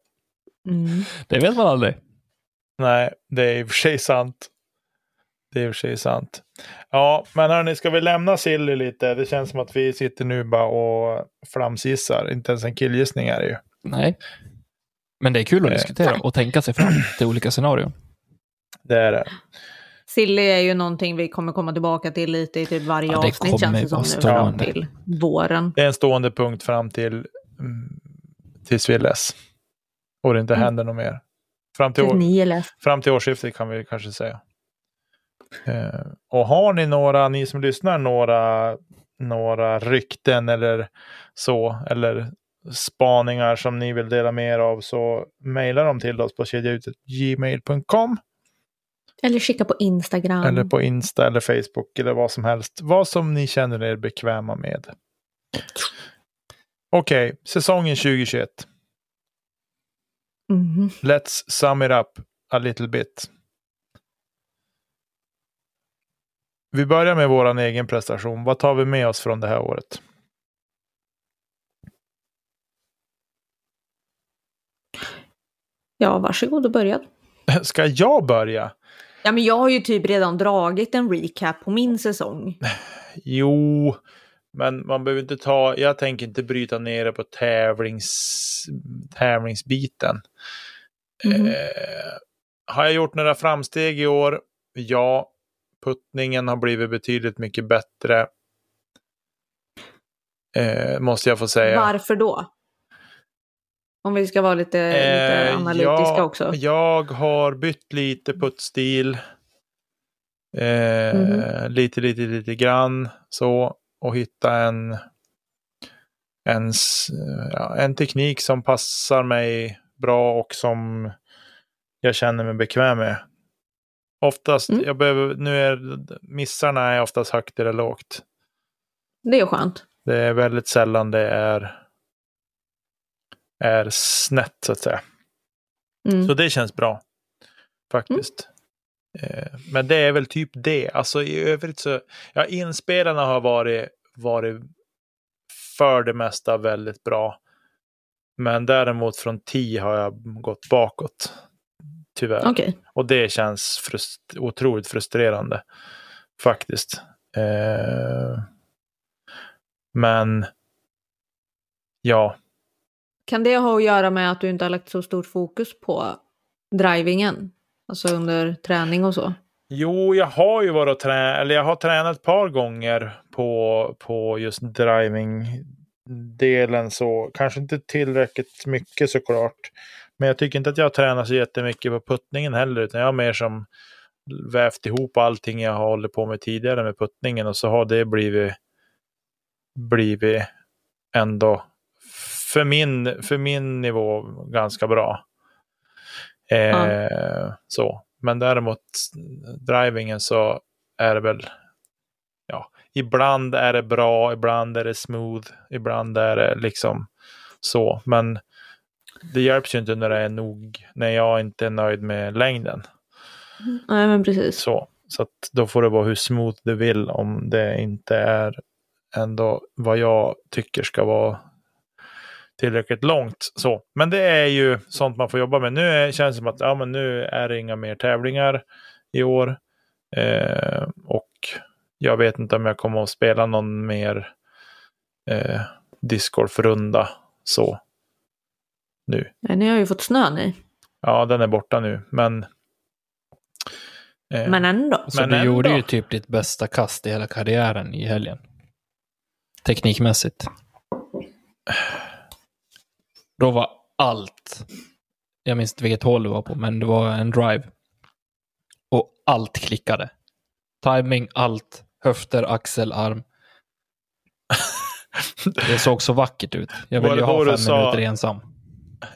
Mm. Det vet man aldrig. nej, det är i och för sig sant. Det är i och för sig sant. Ja, men hörni, ska vi lämna Silly lite? Det känns som att vi sitter nu bara och flamsgissar. Inte ens en killgissning är det ju. Nej. Men det är kul att Eh. diskutera och tänka sig fram till olika scenarion. Det är det. Silly är ju någonting vi kommer komma tillbaka till lite i typ varje Ja, det avsnitt känns det som nu fram till våren. Det är en stående punkt fram till mm, tills vi är less. Och det inte Mm. händer något mer. Fram till, år, fram till årsskiftet kan vi kanske säga. Eh, och har ni några, ni som lyssnar, några, några rykten eller så, eller spaningar som ni vill dela med er av så mejla dem till oss på kedjautet.gmail.com Eller skicka på Instagram. eller på Insta eller Facebook eller vad som helst. Vad som ni känner er bekväma med. Okej, säsongen 2021. Mhm. Let's sum it up a little bit. Vi börjar med vår egen prestation. Vad tar vi med oss från det här året? Ja, varsågod och börja. Ska jag börja? Ja, men jag har ju typ redan dragit en recap på min säsong. Jo, men man behöver inte ta... Jag tänker inte bryta ner det på tävlings, tävlingsbiten. Mhm. Eh, har jag gjort några framsteg i år? Ja. Puttningen har blivit betydligt mycket bättre. Eh, måste jag få säga. Varför då? Om vi ska vara lite, lite Eh, analytiska jag, också. Jag har bytt lite puttstil. Eh, Mhm. Lite, lite, lite grann så. Och hitta en, en, ja, en teknik som passar mig bra och som jag känner mig bekväm med. Oftast, Mm. jag behöver, nu är missarna är oftast högt eller lågt. Det är skönt. Det är väldigt sällan det är, är snett så att säga. Mm. Så det känns bra. Faktiskt. Eh, Men det är väl typ det. Alltså i övrigt så, ja inspelarna har varit, varit för det mesta väldigt bra. Men däremot från 10 har jag gått bakåt. Tyvärr. Okej. Och det känns frust otroligt frustrerande. Faktiskt. Eh, men ja, kan det ha att göra med att du inte har lagt så stort fokus på drivingen? Alltså under träning och så? Jo, jag har ju varit och trä eller jag har tränat ett par gånger på, på just driving-delen så kanske inte tillräckligt mycket såklart. Men jag tycker inte att jag tränat så jättemycket på puttningen heller, utan jag har mer som vävt ihop allting jag har hållit på med tidigare med puttningen och så har det blivit, blivit ändå för min, för min nivå ganska bra. Eh, Så. Men däremot drivingen så är det väl, ja, ibland är det bra, ibland är det smooth, ibland är det liksom så. Men det hjälps ju inte när det är nog, när jag inte är nöjd med längden. Nej, men precis. Så, så då får det vara hur smooth du vill om det inte är ändå vad jag tycker ska vara tillräckligt långt. Så. Men det är ju sånt man får jobba med. Nu är, känns det som att ja, men nu är det inga mer tävlingar i år. Eh, och jag vet inte om jag kommer att spela någon mer eh, discgolfrunda så nu. Nej, ni har ju fått snö ni. Ja, den är borta nu, men... eh, Men ändå. Så Men du ändå. gjorde ju typ ditt bästa kast i hela karriären i helgen. Teknikmässigt. Då var allt, jag minns inte vilket håll det var på, men det var en drive. Och allt klickade. Timing, allt, höfter, axel, arm. Det såg så vackert ut. Jag ville ju ha fem sa- minuter ensam.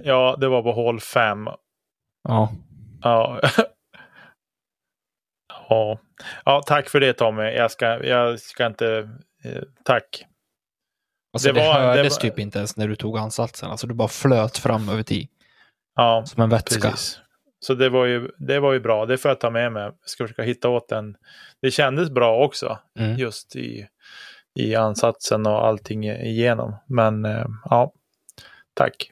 Ja, det var på hål fem. Ja. Ja. ja. ja, tack för det Tommy. Jag ska, jag ska inte... Eh, tack. Alltså Det det, var- det hördes var- typ inte ens när du tog ansatsen. Alltså du bara flöt fram över tid. Ja, Som en vätska. precis. Så det var, ju, det var ju bra. Det får jag ta med mig. Jag ska försöka hitta åt den. Det kändes bra också. Mm. Just i, i ansatsen och allting igenom. Men eh, ja, tack.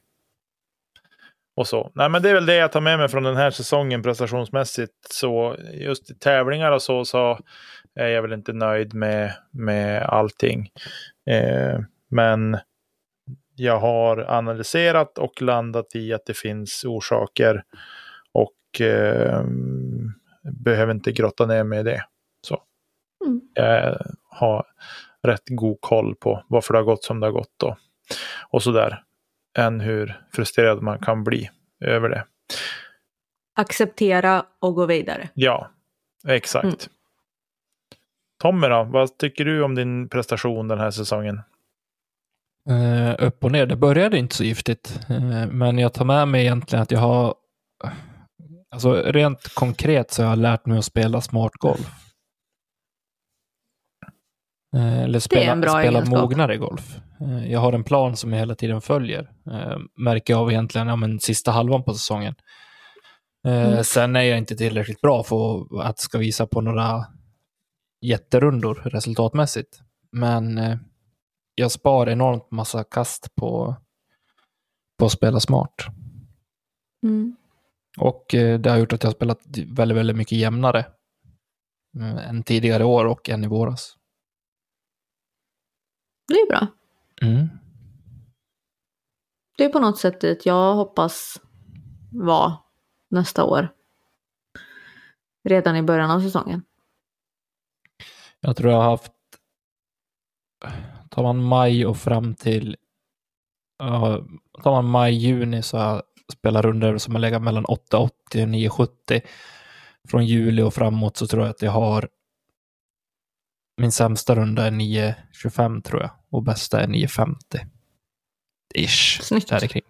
Och så. Nej, men det är väl det jag tar med mig från den här säsongen prestationsmässigt. Så just i tävlingar och så, så är jag väl inte nöjd med, med allting. Eh, men jag har analyserat och landat i att det finns orsaker och eh, behöver inte grotta ner mig i det. Så. Mm. Jag har rätt god koll på varför det har gått som det har gått och, och sådär. Än hur frustrerad man kan bli över det. Acceptera och gå vidare. Ja, exakt. Mm. Tommy då, vad tycker du om din prestation den här säsongen? Eh, upp och ner. Det började inte så giftigt. Eh, men jag tar med mig egentligen att jag har... Alltså rent konkret så har jag lärt mig att spela smart golf. Eh, eller spela, spela mognare golf. Eh, jag har en plan som jag hela tiden följer. Eh, märker jag av egentligen ja, men, sista halvan på säsongen. Eh, Mm. Sen är jag inte tillräckligt bra för att ska visa på några jätterundor resultatmässigt. Men jag spar enormt massa kast på, på att spela smart. Mm. Och eh, det har gjort att jag har spelat väldigt, väldigt mycket jämnare eh, än tidigare år och än i våras. Det är bra. Mm. Det är på något sätt dit jag hoppas vara nästa år. Redan i början av säsongen. Jag tror jag har haft, tar man maj och fram till, ja, tar man maj, juni så spelat runder som har legat mellan 880 och 970. Från juli och framåt så tror jag att jag har min sämsta runda är 925 tror jag och bästa är 950. Ish, Snyggt. där kring.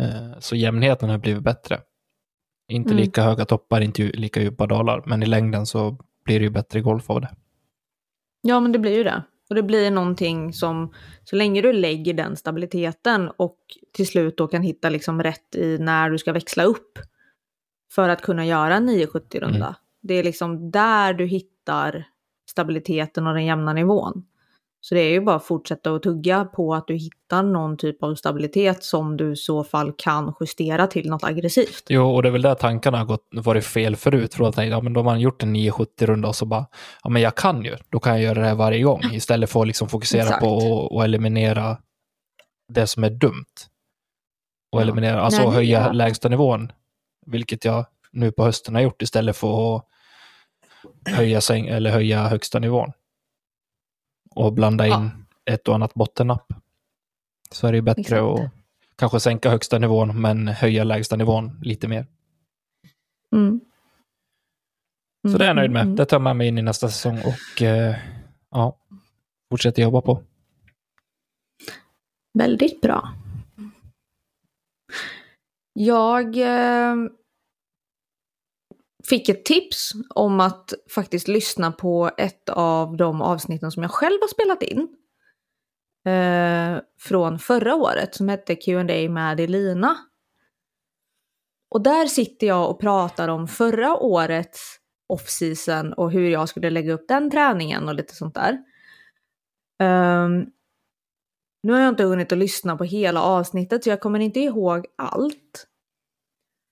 Eh, Så jämnheten har blivit bättre. Inte Mm. lika höga toppar, inte lika djupa dalar, men i längden så blir det ju bättre golf av det. Ja, men det blir ju det. Och det blir någonting som, så länge du lägger den stabiliteten och till slut då kan hitta liksom rätt i när du ska växla upp för att kunna göra en 970-runda. Mm. Det är liksom där du hittar stabiliteten och den jämna nivån. Så det är ju bara att fortsätta att tugga på att du hittar någon typ av stabilitet som du i så fall kan justera till något aggressivt. Jo, och det är väl där tankarna har gått, varit fel förut. För att tänka, ja, men då har man gjort en 970-runda och så bara, ja men jag kan ju, då kan jag göra det här varje gång. Istället för att liksom fokusera Exakt. på att eliminera det som är dumt. Och Ja. eliminera, alltså Nej, höja ja. lägsta nivån. Vilket jag nu på hösten har gjort istället för att höja, säng, eller höja högsta nivån. Och blanda in Ja. ett och annat bottennapp. Så är det ju bättre Exakt. att kanske sänka högsta nivån men höja lägsta nivån lite mer. Mm. Så det är jag nöjd med. Mm, mm, Det tar jag med mig in i nästa säsong och eh, ja, fortsätter jobba på. Väldigt bra. Jag eh, fick ett tips om att faktiskt lyssna på ett av de avsnitten som jag själv har spelat in. Eh, från förra året som hette Q&A med Elina. Och där sitter jag och pratar om förra årets off-season och hur jag skulle lägga upp den träningen och lite sånt där. Um, nu har jag inte hunnit att lyssna på hela avsnittet så jag kommer inte ihåg allt.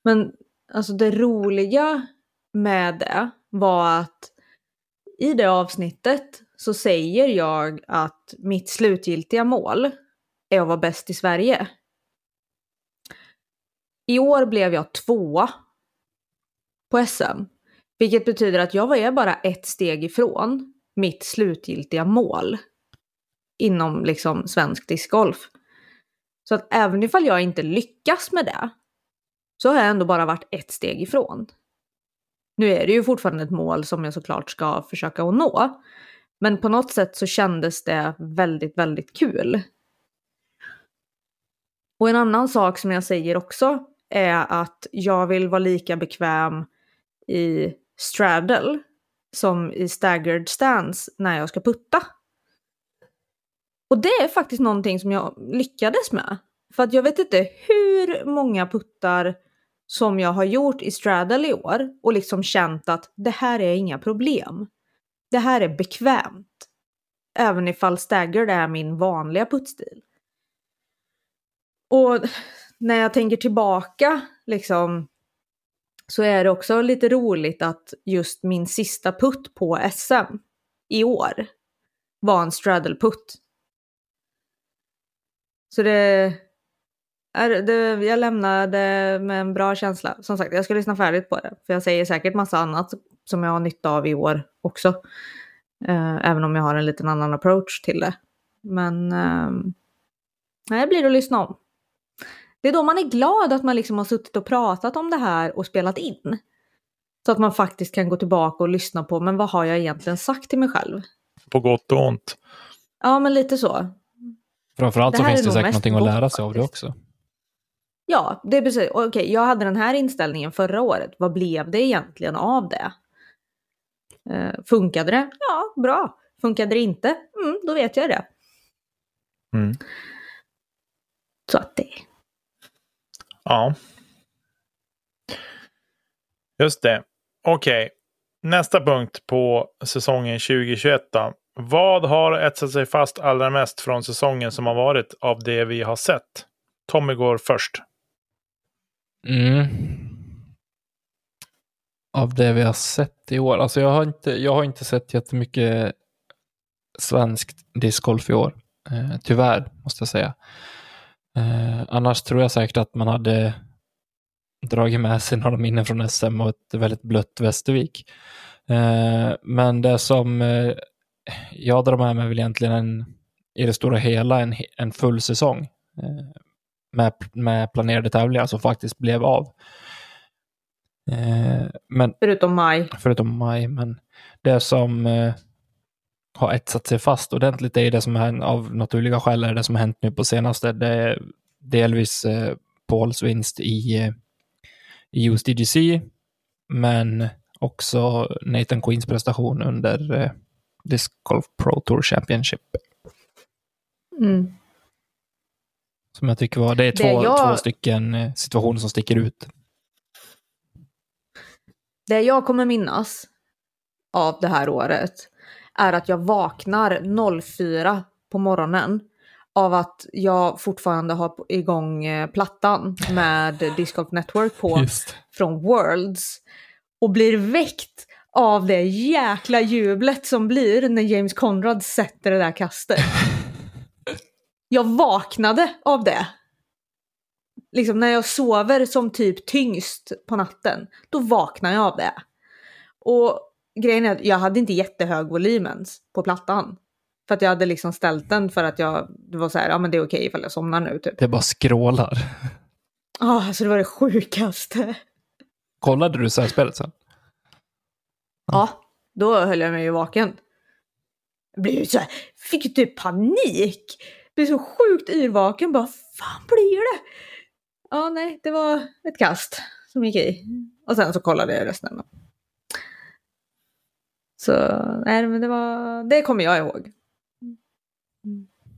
Men alltså det roliga med det var att i det avsnittet så säger jag att mitt slutgiltiga mål är att vara bäst i Sverige. I år blev jag tvåa på SM. Vilket betyder att jag är bara ett steg ifrån mitt slutgiltiga mål inom liksom svensk discgolf. Så att även ifall jag inte lyckas med det så har jag ändå bara varit ett steg ifrån. Nu är det ju fortfarande ett mål som jag såklart ska försöka att nå. Men på något sätt så kändes det väldigt, väldigt kul. Och en annan sak som jag säger också är att jag vill vara lika bekväm i straddle som i staggered stance när jag ska putta. Och det är faktiskt någonting som jag lyckades med. För att jag vet inte hur många puttar som jag har gjort i straddle i år och liksom känt att det här är inga problem. Det här är bekvämt. Även ifall staggered är min vanliga puttstil. Och när jag tänker tillbaka liksom så är det också lite roligt att just min sista putt på SM i år var en straddle-putt. Så det, det, jag lämnade med en bra känsla. Som sagt, jag ska lyssna färdigt på det. För jag säger säkert massa annat som jag har nytta av i år också. Eh, även om jag har en liten annan approach till det. Men eh, det blir att lyssna om. Det är då man är glad att man liksom har suttit och pratat om det här och spelat in. Så att man faktiskt kan gå tillbaka och lyssna på, men vad har jag egentligen sagt till mig själv? På gott och ont. Ja, men lite så. Framförallt så finns det säkert någonting att lära sig av det också. Ja, det är precis. Okej, jag hade den här inställningen förra året. Vad blev det egentligen av det? Eh, funkade det? Ja, bra. Funkade det inte? Mm, då vet jag det. Mm. Så att det... Ja. Just det. Okej. Nästa punkt på säsongen 2021 då. Vad har etsat sig fast allra mest från säsongen som har varit av det vi har sett? Tommy går först. Mm. Av det vi har sett i år. Alltså jag har inte, jag har inte sett jättemycket svenskt discgolf i år. Eh, tyvärr, måste jag säga. Eh, annars tror jag säkert att man hade dragit med sig några minnen från SM och ett väldigt blött Västervik. Eh, men det som eh, jag drar med mig är väl egentligen en, i det stora hela en, en full säsong eh, med, med planerade tävlingar som faktiskt blev av. Eh, men Förutom maj. förutom maj, men det som eh, har etsat sig fast ordentligt är det som hänt, av naturliga skäl är det som har hänt nu på senaste. Det är delvis eh, Pauls vinst i, eh, i USDGC, men också Nathan Queens prestation under eh, Disc Golf Pro Tour Championship. Mm. Som jag tycker var, det är Det två, jag- två stycken eh, situationer som sticker ut. Det jag kommer minnas av det här året är att jag vaknar 04 på morgonen av att jag fortfarande har igång eh, plattan med Disc Golf Network på Just. från Worlds och blir väckt av det jäkla jublet som blir när James Conrad sätter det där kastet. Jag vaknade av det. Liksom när jag sover som typ tyngst på natten, då vaknar jag av det. Och grejen är att jag hade inte jättehög volym ens på plattan. För att jag hade liksom ställt den för att jag, det var så här, ja men det är okej ifall jag somnar nu typ. Det bara skrålar. Ja, alltså det var det sjukaste. Kollade du särspelet sen? Ja, då höll jag mig ju vaken. Jag blev så här, fick typ panik. Blev så sjukt yrvaken, bara fan blir det? Ja, nej, det var ett kast som gick i. Och sen så kollade jag resten. Så, nej men det var, det kommer jag ihåg.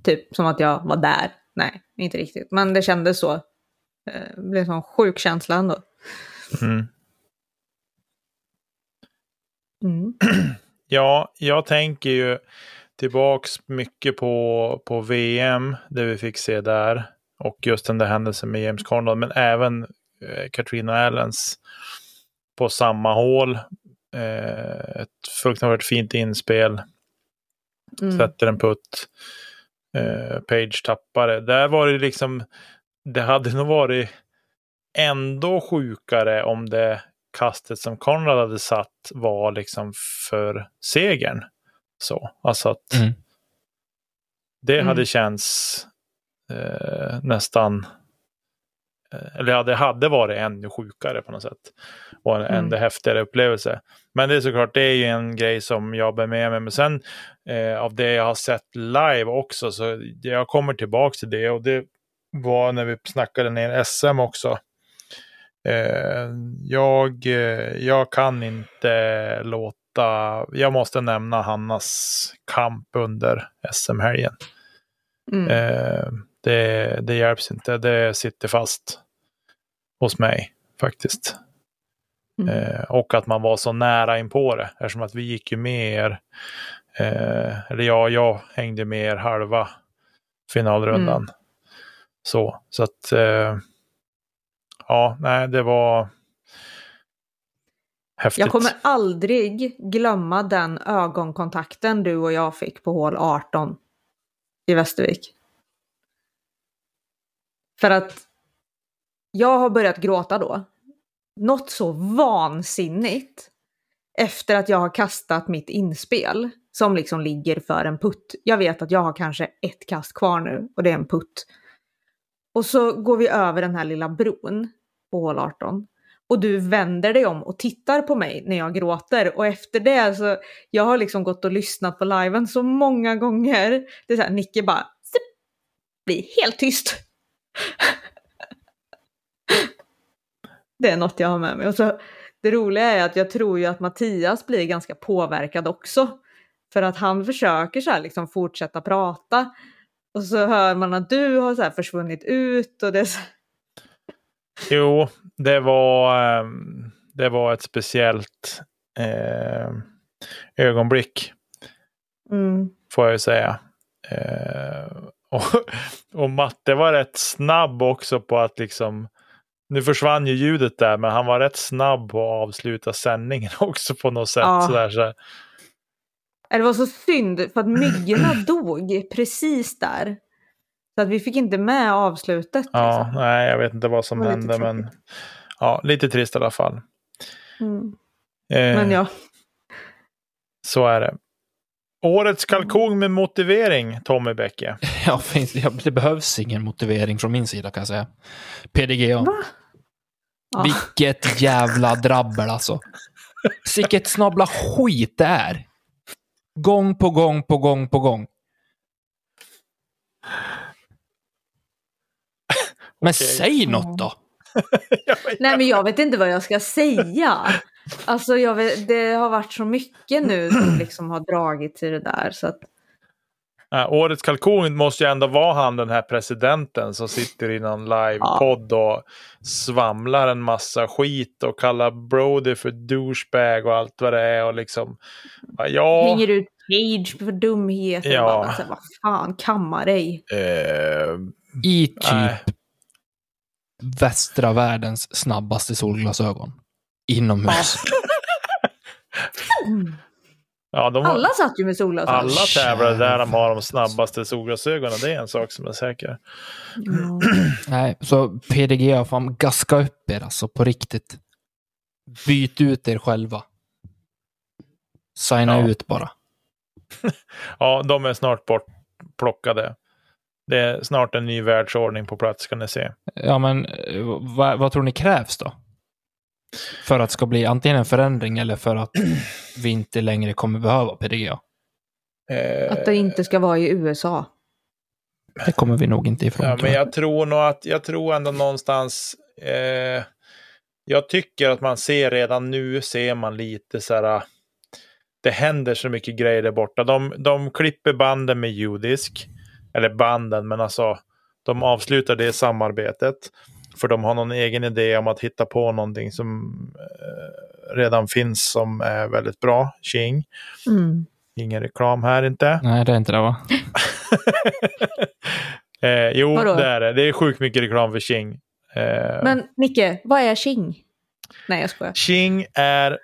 Typ som att jag var där. Nej, inte riktigt. Men det kändes så. Eh, Det blev en sån sjuk känsla ändå. Mm. Mm. Ja, jag tänker ju tillbaks mycket på, på VM, det vi fick se där. Och just den där händelsen med James Conrad, men även eh, Katrina Allens på samma hål. Eh, ett fruktansvärt fint inspel. Mm. Sätter en putt. Eh, Page tappade. Där var det liksom, det hade nog varit ändå sjukare om det kastet som Conrad hade satt var liksom för segern. Så, alltså att Mm. det Mm. hade känts eh, nästan, eh, eller det hade varit ännu sjukare på något sätt. Och en Mm. ännu häftigare upplevelse. Men det är såklart, det är ju en grej som jag bär med mig. Men sen eh, av det jag har sett live också, så jag kommer tillbaka till det. Och det var när vi snackade ner SM också. Eh, jag, eh, jag kan inte låta, jag måste nämna Hannas kamp under SM-helgen. Mm. Eh, det, det hjälps inte, det sitter fast hos mig faktiskt. Mm. Eh, och att man var så nära in på det, eftersom att vi gick ju med er, eh, eller ja, jag hängde med er halva finalrundan. Mm. Så, så att, eh, ja, nej, det var häftigt. Jag kommer aldrig glömma den ögonkontakten du och jag fick på hål 18 i Västervik. För att jag har börjat gråta då. Något så vansinnigt efter att jag har kastat mitt inspel som liksom ligger för en putt. Jag vet att jag har kanske ett kast kvar nu och det är en putt. Och så går vi över den här lilla bron på hål 18 och du vänder dig om och tittar på mig när jag gråter. Och efter det så, jag har liksom gått och lyssnat på liven så många gånger. Det är såhär, Nicke bara, blir helt tyst. det är något jag har med mig. Och så, det roliga är att jag tror ju att Mattias blir ganska påverkad också. För att han försöker så här liksom fortsätta prata. Och så hör man att du har så här försvunnit ut och det är så... Jo, det var, ehm, det var ett speciellt eh, ögonblick, Mm. får jag ju säga. Eh, och, och Matte var rätt snabb också på att liksom, nu försvann ju ljudet där, men han var rätt snabb på att avsluta sändningen också på något sätt. Ja. Sådär, så, Det var så synd för att myggorna dog precis där. Så att vi fick inte med avslutet. ja, liksom. nej, jag vet inte vad som hände, men ja, lite trist i alla fall. Mm. Eh, Men ja, Så är det. Årets kalkon med motivering, Tommy Bäcke. Ja, finns, det behövs ingen motivering från min sida kan jag säga. PDGA. Va? ja. Vilket jävla drabbel alltså. Vilket snabla skit det är. Gång på gång på gång på gång. Men Okej. säg något då. Nej men jag vet inte vad jag ska säga. Alltså jag vet, det har varit så mycket nu som liksom har dragit till det där. Så att, Äh, årets kalkon måste ju ändå vara han den här presidenten som sitter i någon livepodd och svamlar en massa skit och kallar Brody för douchebag och allt vad det är och liksom. Ja, Hänger ut Page för dumheter. Ja. Bara, här, vad fan, kamma dig. eh, I typ Nej. Västra världens snabbaste solglasögon. Inomhus. ja, de har, Alla satt ju med solglasögon. alla tävlar där de har de snabbaste solglasögonen. Det är en sak som är säker. Ja. Nej, så PDGA, fan gaska upp er alltså på riktigt. Byt ut er själva. Signa Ja. ut bara. Ja, de är snart bortplockade. Det är snart en ny världsordning på plats kan ni se. Ja, men eh, vad, vad tror ni krävs då? För att det ska bli antingen en förändring eller för att vi inte längre kommer behöva PDGA. Eh, Att det inte ska vara i USA. Det kommer vi nog inte ifrån. Ja, men jag. jag tror nog att, jag tror ändå någonstans, eh, jag tycker att man ser redan nu, ser man lite så här, det händer så mycket grejer där borta. De, de klipper banden med judisk, eller banden, men alltså, de avslutar det samarbetet. För de har någon egen idé om att hitta på någonting som eh, redan finns som är väldigt bra, Qing Mm. Ingen reklam här inte. Nej, det är inte det va? eh, jo, Vadå? det är det. Det är sjukt mycket reklam för Qing. Eh, Men Nicke, vad är Qing? Nej, jag skojar. Qing är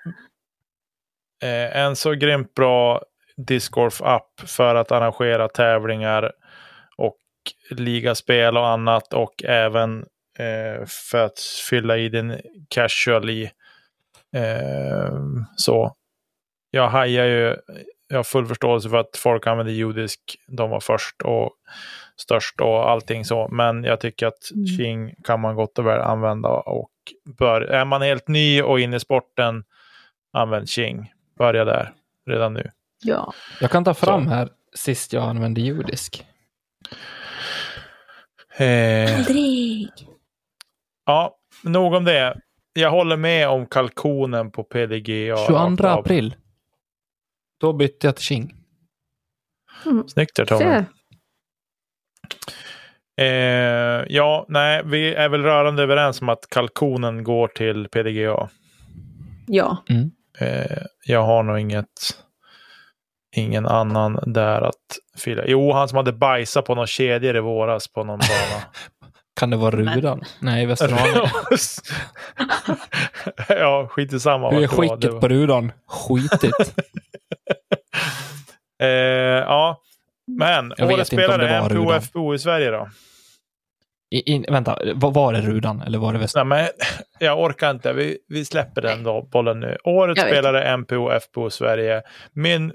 eh, en så grymt bra discgolf-app för att arrangera tävlingar ligaspel och annat och även eh, för att fylla i din casual i. Eh, så jag hajar ju, jag har full förståelse för att folk använder judisk, de var först och störst och allting så, men jag tycker att Mm. Qing kan man gott och väl använda och bör, är man helt ny och inne i sporten, använd Qing. Börja där redan nu. Ja. Jag kan ta fram Så. här sist jag använde judisk. Eh, Aldrig. ja, nog om det. Jag håller med om kalkonen på PDGA. 22 april. Då bytte jag till Qing. Snyggt där Tommy. Se. Eh, ja, nej, vi är väl rörande överens om att kalkonen går till PDGA. Ja. Mm. Eh, jag har nog inget, ingen annan där att fylla. Jo, han som hade bajsat på några kedjor i våras på någon bana. Kan det vara Rudan? Nej, Västerhaninge. ja, skit i samma. Hur är skicket var- på Rudan? Skitigt. Eh, ja, men Jag årets spelare Rudan. FPO i Sverige då? I, in, vänta, var, det Rudan eller var det Väster? Nej, men jag orkar inte. Vi, vi släpper den då, bollen nu. Årets spelare MPO FPO Sverige. Min,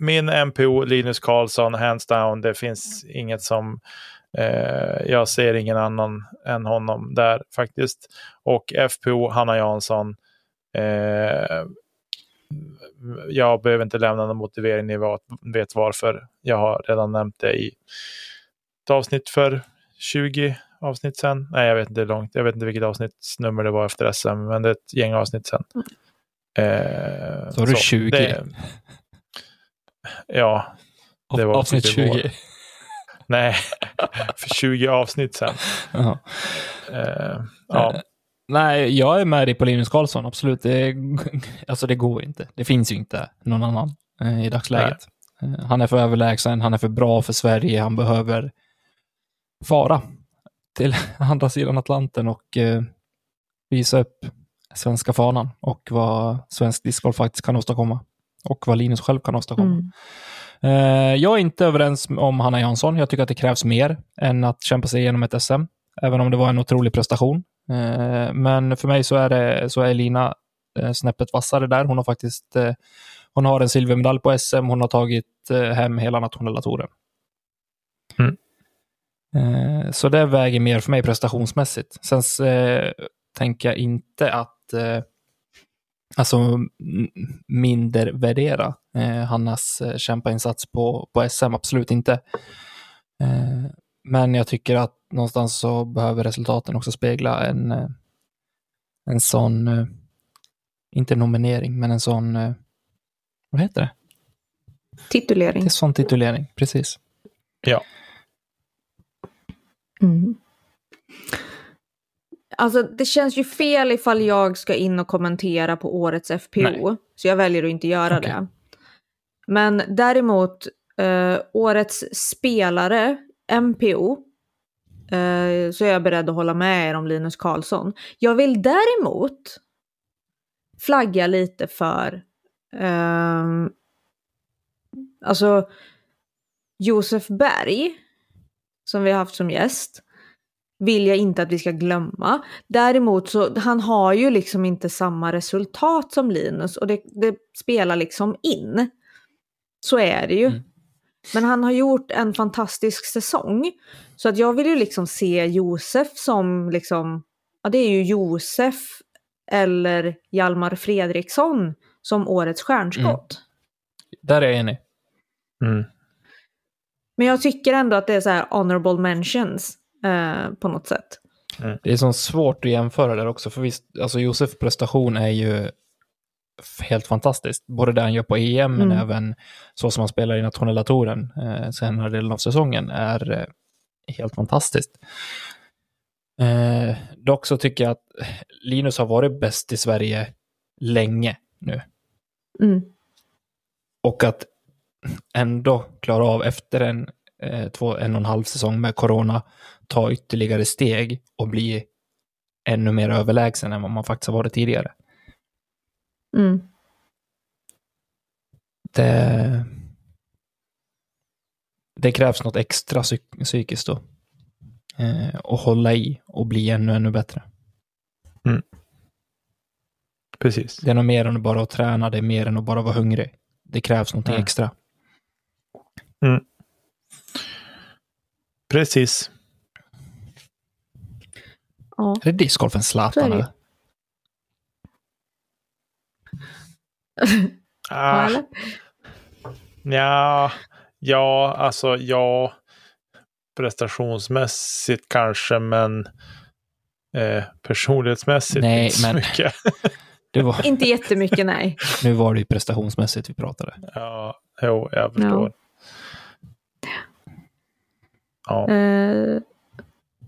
min MPO Linus Karlsson, hands down. Det finns inget som... Eh, jag ser ingen annan än honom där faktiskt. Och FPO Hanna Jansson. Eh, jag behöver inte lämna någon motivering, ni vet- vet varför. Jag har redan nämnt det i ett avsnitt för 20 avsnitt sen. Nej, jag vet inte hur långt. Jag vet inte vilket avsnittsnummer det var efter SM, men det är ett gäng avsnitt sen. Eh, Så har du 20. det- ja, det var Avsnitt typ i vår. 20. nej, för 20 avsnitt sen. Eh, ja, Eh, Nej, jag är med dig på Linus Karlsson, absolut. Det, alltså det går inte. Det finns ju inte någon annan eh, i dagsläget. Eh, han är för överlägsen, han är för bra för Sverige, han behöver fara till andra sidan Atlanten och eh, visa upp svenska fanan och vad svensk discgolf faktiskt kan åstadkomma. Och vad Linus själv kan åstadkomma. Mm. Eh, jag är inte överens om Hanna Jansson. Jag tycker att det krävs mer än att kämpa sig igenom ett SM, även om det var en otrolig prestation. Eh, men för mig så är, det, så är Lina eh, snäppet vassare där. Hon har faktiskt hon har en silvermedalj på SM. Hon har tagit hem hela nationella touren. Mm. Så det väger mer för mig prestationsmässigt. Sen tänker jag inte att alltså m- minder värdera eh, Hannas eh, kämpainsats på, på SM, absolut inte. Eh, men jag tycker att någonstans så behöver resultaten också spegla en, eh, en sån, eh, inte nominering, men en sån, eh, vad heter det? Titulering. är sån titulering, precis. Mm. Alltså det känns ju fel ifall jag ska in och kommentera på årets FPO. Nej. Så jag väljer att inte göra Okej. det. Men däremot eh, årets spelare, MPO, eh, så är jag beredd att hålla med er om Linus Karlsson. Jag vill däremot flagga lite för ehm, alltså Josef Berg, som vi har haft som gäst, vill jag inte att vi ska glömma. Däremot så han har ju liksom inte samma resultat som Linus och det, det spelar liksom in. Så är det ju. Mm. Men han har gjort en fantastisk säsong. Så att jag vill ju liksom se Josef som liksom, ja det är ju Josef eller Hjalmar Fredriksson som årets stjärnskott. Där är jag enig. Mm. Men jag tycker ändå att det är så här honorable mentions eh, på något sätt. Det är så svårt att jämföra där också, för visst, alltså Josef prestation är ju helt fantastiskt. Både det han gör på EM, men Mm. även så som han spelar i nationella touren eh, senare delen av säsongen är eh, helt fantastiskt. Eh, dock så tycker jag att Linus har varit bäst i Sverige länge nu. Mm. Och att ändå klara av efter en, eh, två, en och en halv säsong med corona ta ytterligare steg och bli ännu mer överlägsen än vad man faktiskt har varit tidigare. Mm. Det, det krävs något extra psyk psykiskt då. Eh, och hålla i och bli ännu, ännu bättre. Precis. Det är nog mer än bara att träna, det är mer än att bara vara hungrig. Det krävs någonting Mm. extra. Precis. Ja. Är det discgolfen Zlatan det? Ja, Ah, ja, ja, alltså ja. Prestationsmässigt kanske, men eh, personlighetsmässigt Nej, inte så men- mycket. Det var, Inte jättemycket, nej. nu var det ju prestationsmässigt vi pratade. Ja, jo, jag förstår. Ja. Eh,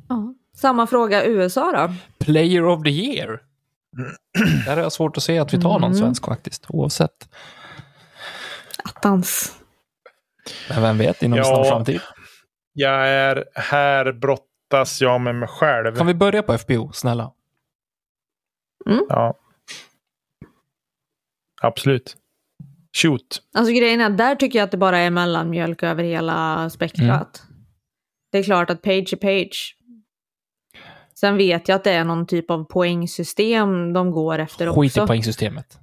ja. Samma fråga USA då? Player of the year. Där har jag svårt att se att vi tar någon Mm. svensk faktiskt, oavsett. Attans. Men vem vet, inom Ja. snar framtid. Jag är här brottas jag med mig själv. Kan vi börja på FBO, snälla? Ja. Absolut. Shoot. Alltså grejen är, där tycker jag att det bara är mellanmjölk över hela spektrat. Det är klart att page är page. Sen vet jag att det är någon typ av poängsystem de går efter Skit också. i poängsystemet.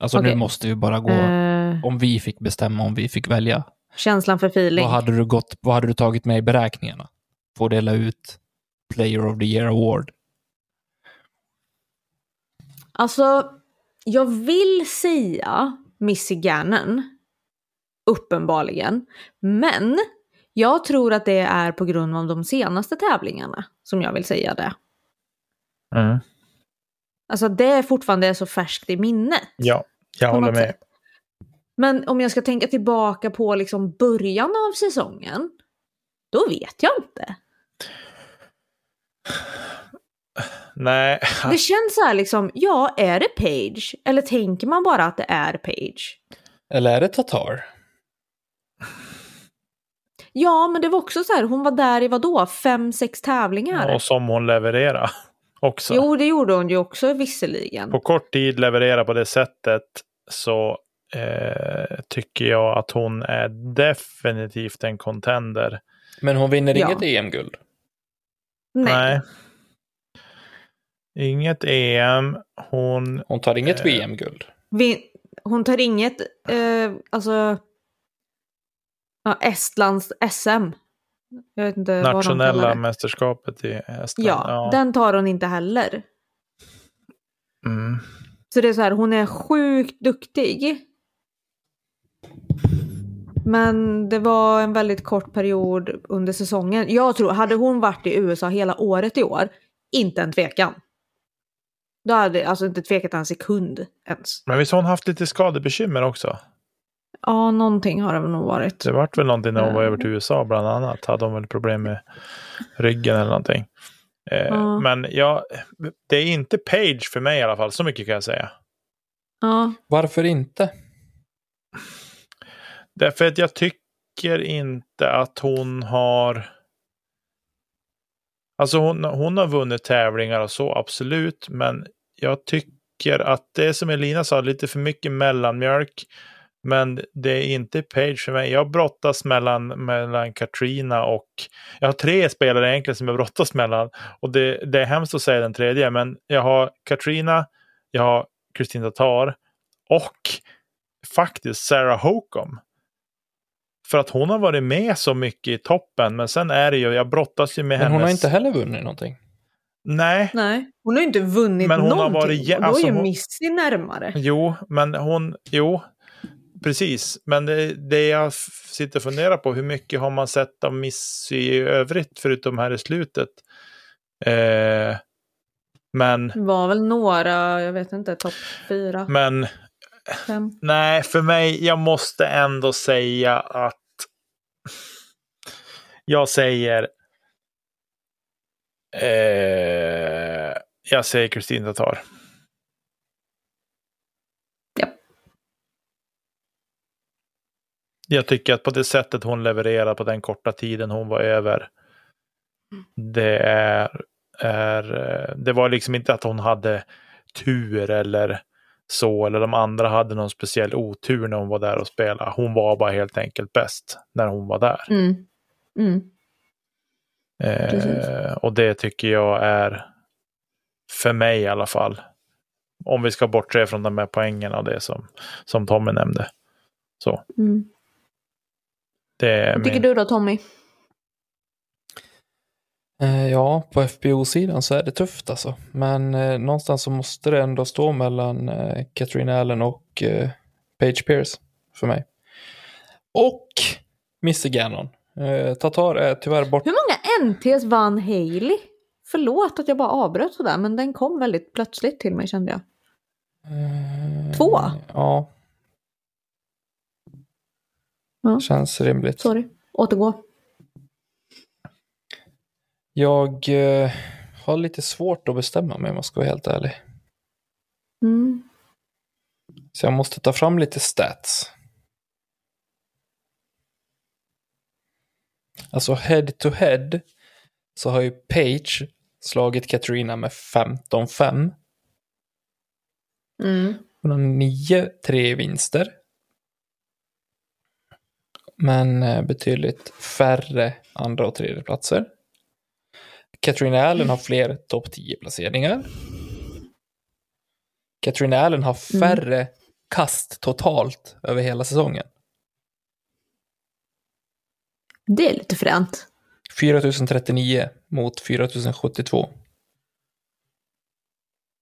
Alltså nu Okej. måste vi bara gå, Eh, om vi fick bestämma, om vi fick välja. känslan för feeling. Vad hade du gått, vad hade du tagit med i beräkningarna? Att dela ut Player of the Year Award. Alltså, jag vill säga Missy Gannon. Uppenbarligen. Men jag tror att det är på grund av de senaste tävlingarna som jag vill säga det. Mm. Alltså det är fortfarande så färskt i minnet. Ja, jag håller med. sätt. Men om jag ska tänka tillbaka på liksom början av säsongen, då vet jag inte. Nej, Det känns så här liksom, ja, är det Page? Eller tänker man bara att det är Page? Eller är det Tatar? Ja, men det var också så här, hon var där i vadå, fem, sex tävlingar? och som hon levererar också. Jo, det gjorde hon ju också visserligen. På kort tid leverera på det sättet så eh, tycker jag att hon är definitivt en contender. Men hon vinner Ja. inget EM-guld. Nej. Inget EM. Hon... Hon tar inget Eh. VM-guld. Vi, hon tar inget, eh, alltså, ja, Estlands SM. Jag vet inte vad de Nationella det. mästerskapet i Estland. Ja, den tar hon inte heller. Mm. Så det är så här, hon är sjukt duktig. Men det var en väldigt kort period under säsongen. Jag tror, hade hon varit i USA hela året i år, inte en tvekan. Då hade alltså inte tvekat en sekund ens. Men visst har hon haft lite skadebekymmer också? Ja, någonting har det nog varit. Det vart väl någonting när hon var Ja. över till USA bland annat. Hade hon väl problem med ryggen eller någonting. Eh, Ja. Men ja, det är inte Page för mig i alla fall. Så mycket kan jag säga. Ja, Varför inte? Därför att jag tycker inte att hon har... Alltså hon, hon har vunnit tävlingar och så, absolut. Men jag tycker att det är som Elina sa, lite för mycket mellanmjölk. Men det är inte Page för mig. Jag brottas mellan, mellan Katrina och... Jag har tre spelare egentligen som jag brottas mellan. Och det, det är hemskt att säga den tredje, men jag har Katrina, jag har Kristin Tatar och faktiskt Sarah Hokom. För att hon har varit med så mycket i toppen, men sen är det ju, jag brottas ju med Men hennes... hon har inte heller vunnit någonting. Nej, nej. Hon har ju inte vunnit Men hon har någonting. varit jä- och då är alltså ju hon- Missy närmare. jo, men hon, jo, precis. Men det, det jag sitter och funderar på, hur mycket har man sett av Missy i övrigt, förutom här i slutet? Eh, men, Det var väl några, jag vet inte, topp fyra, men fem. Nej, för mig, jag måste ändå säga att jag säger eh, jag säger Kristin Tatar. Jag tycker att på det sättet hon levererar på den korta tiden hon var över. Det är, är, det var liksom inte att hon hade tur eller så, eller de andra hade någon speciell otur när hon var där och spelade. Hon var bara helt enkelt bäst när hon var där. Mm. Mm. Eh, och det tycker jag är, för mig i alla fall, om vi ska bortse från de här poängen och det som, som Tommy nämnde. Så. Mm. Vad tycker min... du då Tommy? Eh, Ja, på FBO-sidan så är det tufft alltså. Men eh, någonstans så måste det ändå stå mellan eh, Katrin Allen och eh, Paige Pierce för mig. Och Missy Gannon. Eh, Tatar är tyvärr bort. Hur många NTs vann Hailey? Förlåt att jag bara avbröt sådär, men den kom väldigt plötsligt till mig kände jag. Eh, Två? Ja. Ja. Känns rimligt. Sorry, återgå. Jag eh, har lite svårt att bestämma mig om jag ska vara helt ärlig. Mm. Så jag måste ta fram lite stats. Alltså head to head så har ju Page slagit Katarina med 15-5. Mm. Hon har 9-3 vinster. Men eh, betydligt färre andra och tredje platser. Katarina Allen har fler topp 10 placeringar. Katarina Allen har färre kast totalt över hela säsongen. Det är lite fränt. 4039 mot 4072.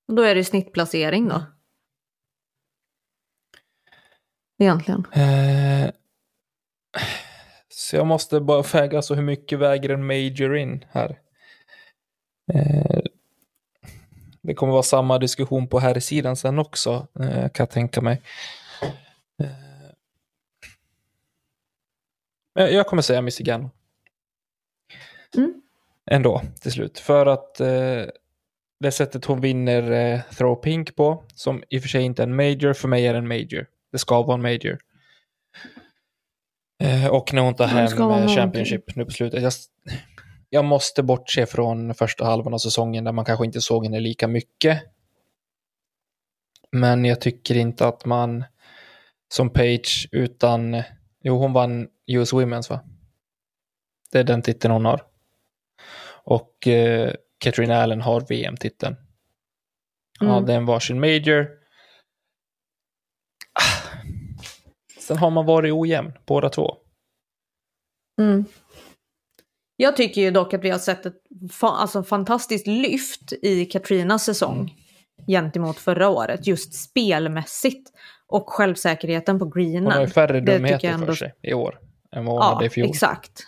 Och Då är det snittplacering då. Egentligen. Eh, så jag måste bara väga så hur mycket väger en major in här. Eh, det kommer vara samma diskussion på här sidan sen också, eh, kan jag tänka mig. Eh, jag kommer säga Gannon. Mm. Ändå, till slut. För att det sättet hon vinner eh, throw pink på, som i och för sig inte är en major, för mig är en major. Det ska vara en major. Eh, och när hon tar Ja, hem. Championship nu på slutet. Jag, jag måste bortse från första halvan av säsongen där man kanske inte såg henne lika mycket. Men jag tycker inte att man som Page utan, jo hon vann US Women's va? Det är den titeln hon har. Och eh, Katrin Allen har VM-titeln. Ja, Mm. det är en varsin major. Ah. Sen har man varit ojämn, båda två. Mm. Jag tycker ju dock att vi har sett ett fa- alltså, fantastiskt lyft i Katrinas säsong gentemot förra året, just spelmässigt. Och självsäkerheten på Hon har ju greenen. färre dumheter ändå- för sig i år än vad hon Ja, hade i fjol. exakt.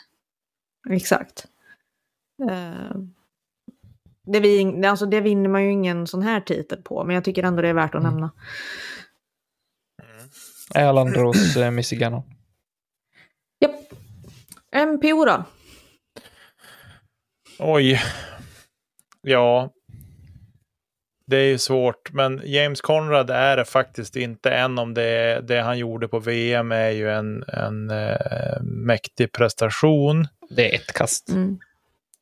Exakt. Eh, det, vi, alltså det vinner man ju ingen sån här titel på, men jag tycker ändå det är värt att Mm. nämna. Erlandros eh, Missy Gannon. Japp. MPO då? Oj. Ja. Det är ju svårt, men James Conrad är det faktiskt inte, än om det, det han gjorde på VM är ju en, en eh, mäktig prestation. Det är ett kast. Mm.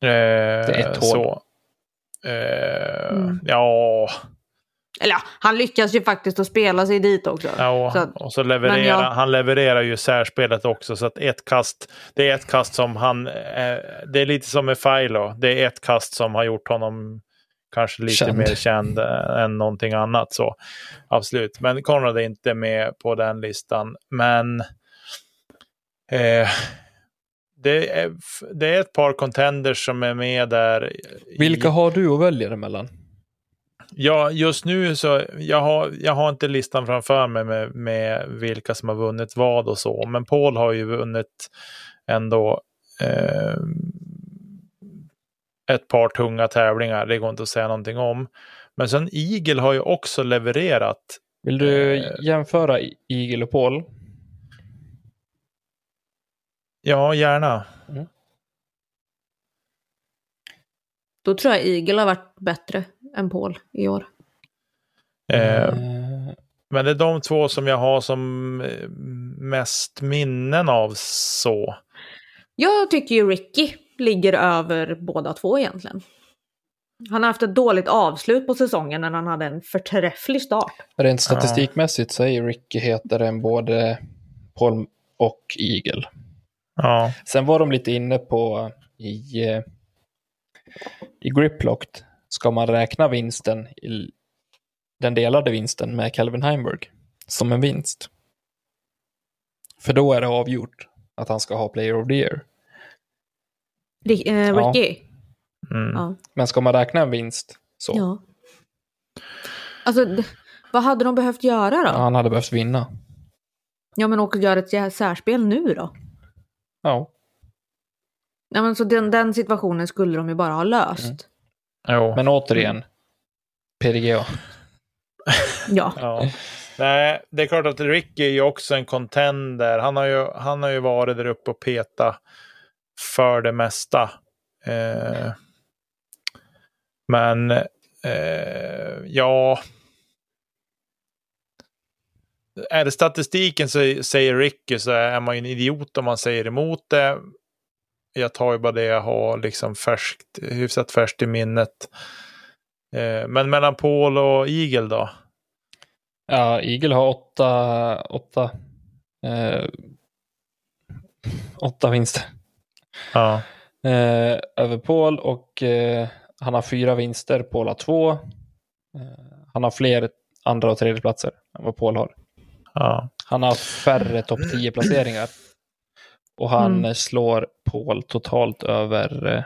Eh, är ett hål. Så. Eh, Mm. Ja, Eller ja, han lyckas ju faktiskt att spela sig dit också. ja Så att- och så levererar jag- han levererar ju särspelet också. Så att ett kast, det är ett kast som han, eh, det är lite som med Filo. Det är ett kast som har gjort honom kanske lite Känd. mer känd eh, än någonting annat. Så absolut, men Konrad är inte med på den listan. Men eh, det, är, det är ett par contenders som är med där. i- Vilka har du att välja emellan? Ja, just nu så jag har jag har inte listan framför mig med, med vilka som har vunnit vad och så. Men Paul har ju vunnit ändå eh, ett par tunga tävlingar. Det går inte att säga någonting om. Men sen Eagle har ju också levererat. Vill du Eh. jämföra Eagle och Paul? Ja, gärna. Då tror jag Eagle har varit bättre än Paul i år. Eh, Eh, Men det är de två som jag har som eh, mest minnen av så. Jag tycker ju Ricky ligger över båda två egentligen. Han har haft ett dåligt avslut på säsongen när han hade en förträfflig start. Rent statistikmässigt så är ju Ricky hetare än både Paul och Eagle. Ja, Sen var de lite inne på i, eh, i Griplocked, ska man räkna vinsten, i, den delade vinsten med Calvin Heimberg som en vinst? För då är det avgjort att han ska ha Player of the Year. Eh, Ja. Ricky? mm. Ja. Men ska man räkna en vinst så, ja. Alltså, vad hade de behövt göra då? Ja, han hade behövt vinna. men åka och göra ett särspel nu då? Ja, Ja, men så den, den situationen skulle de ju bara ha löst. Mm. Jo. men återigen, PDGA. Ja. Ja. Nej, det är klart att Ricky är ju också en contender. Han har ju, han har ju varit där uppe och peta för det mesta. Eh, men eh, ja. Är det statistiken så säger Ricky så är man ju en idiot om man säger emot det. Jag tar ju bara det jag har liksom färskt, hyfsat färskt i minnet. Eh, men mellan Paul och Eagle då? Ja, Eagle har åtta, åtta, eh, åtta vinster. Ja. eh, över Paul och eh, han har fyra vinster, Paul har två. Eh, han har fler andra och tredje platser än vad Paul har. Ja. Han har färre topp 10 placeringar. Och han Mm. eh, slår Paul totalt över eh,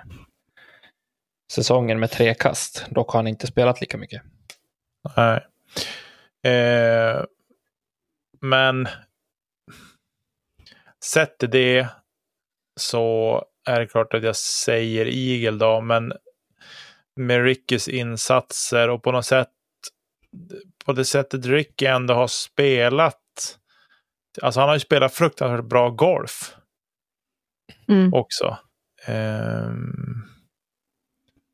säsongen med tre kast. Dock har han inte spelat lika mycket. Nej. Eh, men sett till det så är det klart att jag säger Eagle då, men med Rickys insatser och på något sätt på det sättet Ricky ändå har spelat. Alltså han har ju spelat fruktansvärt bra golf Mm. också. Ehm,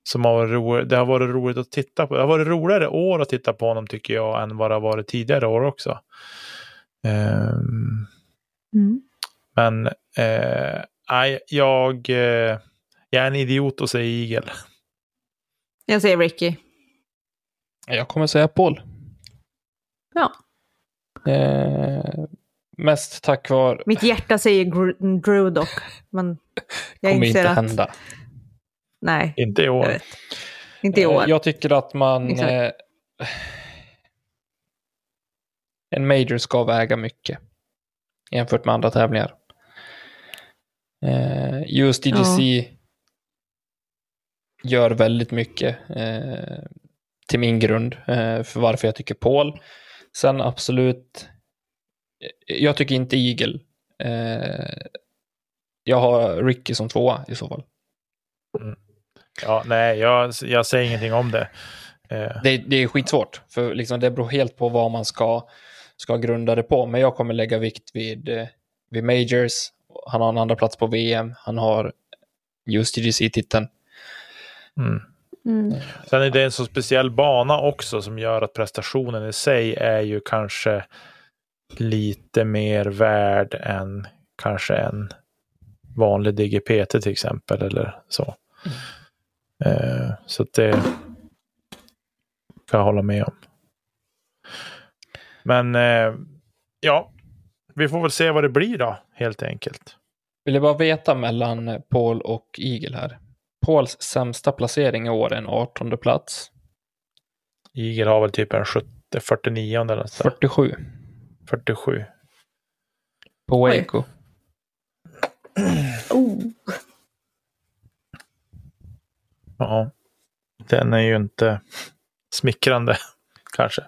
som har varit roligt. Det har varit roligt att titta på. Det har varit roligare år att titta på honom tycker jag än vad det har varit tidigare år också. Ehm, Mm. men eh, nej, jag, eh, jag är en idiot och säger Eagle. Jag säger Ricky. Jag kommer säga Paul. Ja. Eh, mest tack vare... Mitt hjärta säger Gr- Drew dock. Men jag kommer inte att... hända. Nej, Inte i år. Inte i år. Eh, Jag tycker att man... Eh, en major ska väga mycket jämfört med andra tävlingar. Eh, USDGC gör väldigt mycket eh, till min grund eh, för varför jag tycker Paul. Sen absolut, jag tycker inte Eagle. Eh, jag har Ricky som tvåa i så fall. Ja, nej, jag, jag säger ingenting om det. Eh, Det, det är skitsvårt, för liksom det beror helt på vad man ska, ska grunda det på. Men jag kommer lägga vikt vid, eh, vid Majors. Han har en andra plats på VM. Han har USDGC-titeln. mm. Mm. Sen är det en så speciell bana också som gör att prestationen i sig är ju kanske lite mer värd än kanske en vanlig DGPT till exempel eller så. Eh, så att det kan jag hålla med om. Men eh, ja, vi får väl se vad det blir då helt enkelt. Vill jag bara veta mellan Paul och Eagle här. Pauls sämsta placering i år är en 18 plats. Eagle har väl typ en 70, 49 eller något sånt där. 47 47. på. Waco. Oh. Ja, den är ju inte smickrande kanske.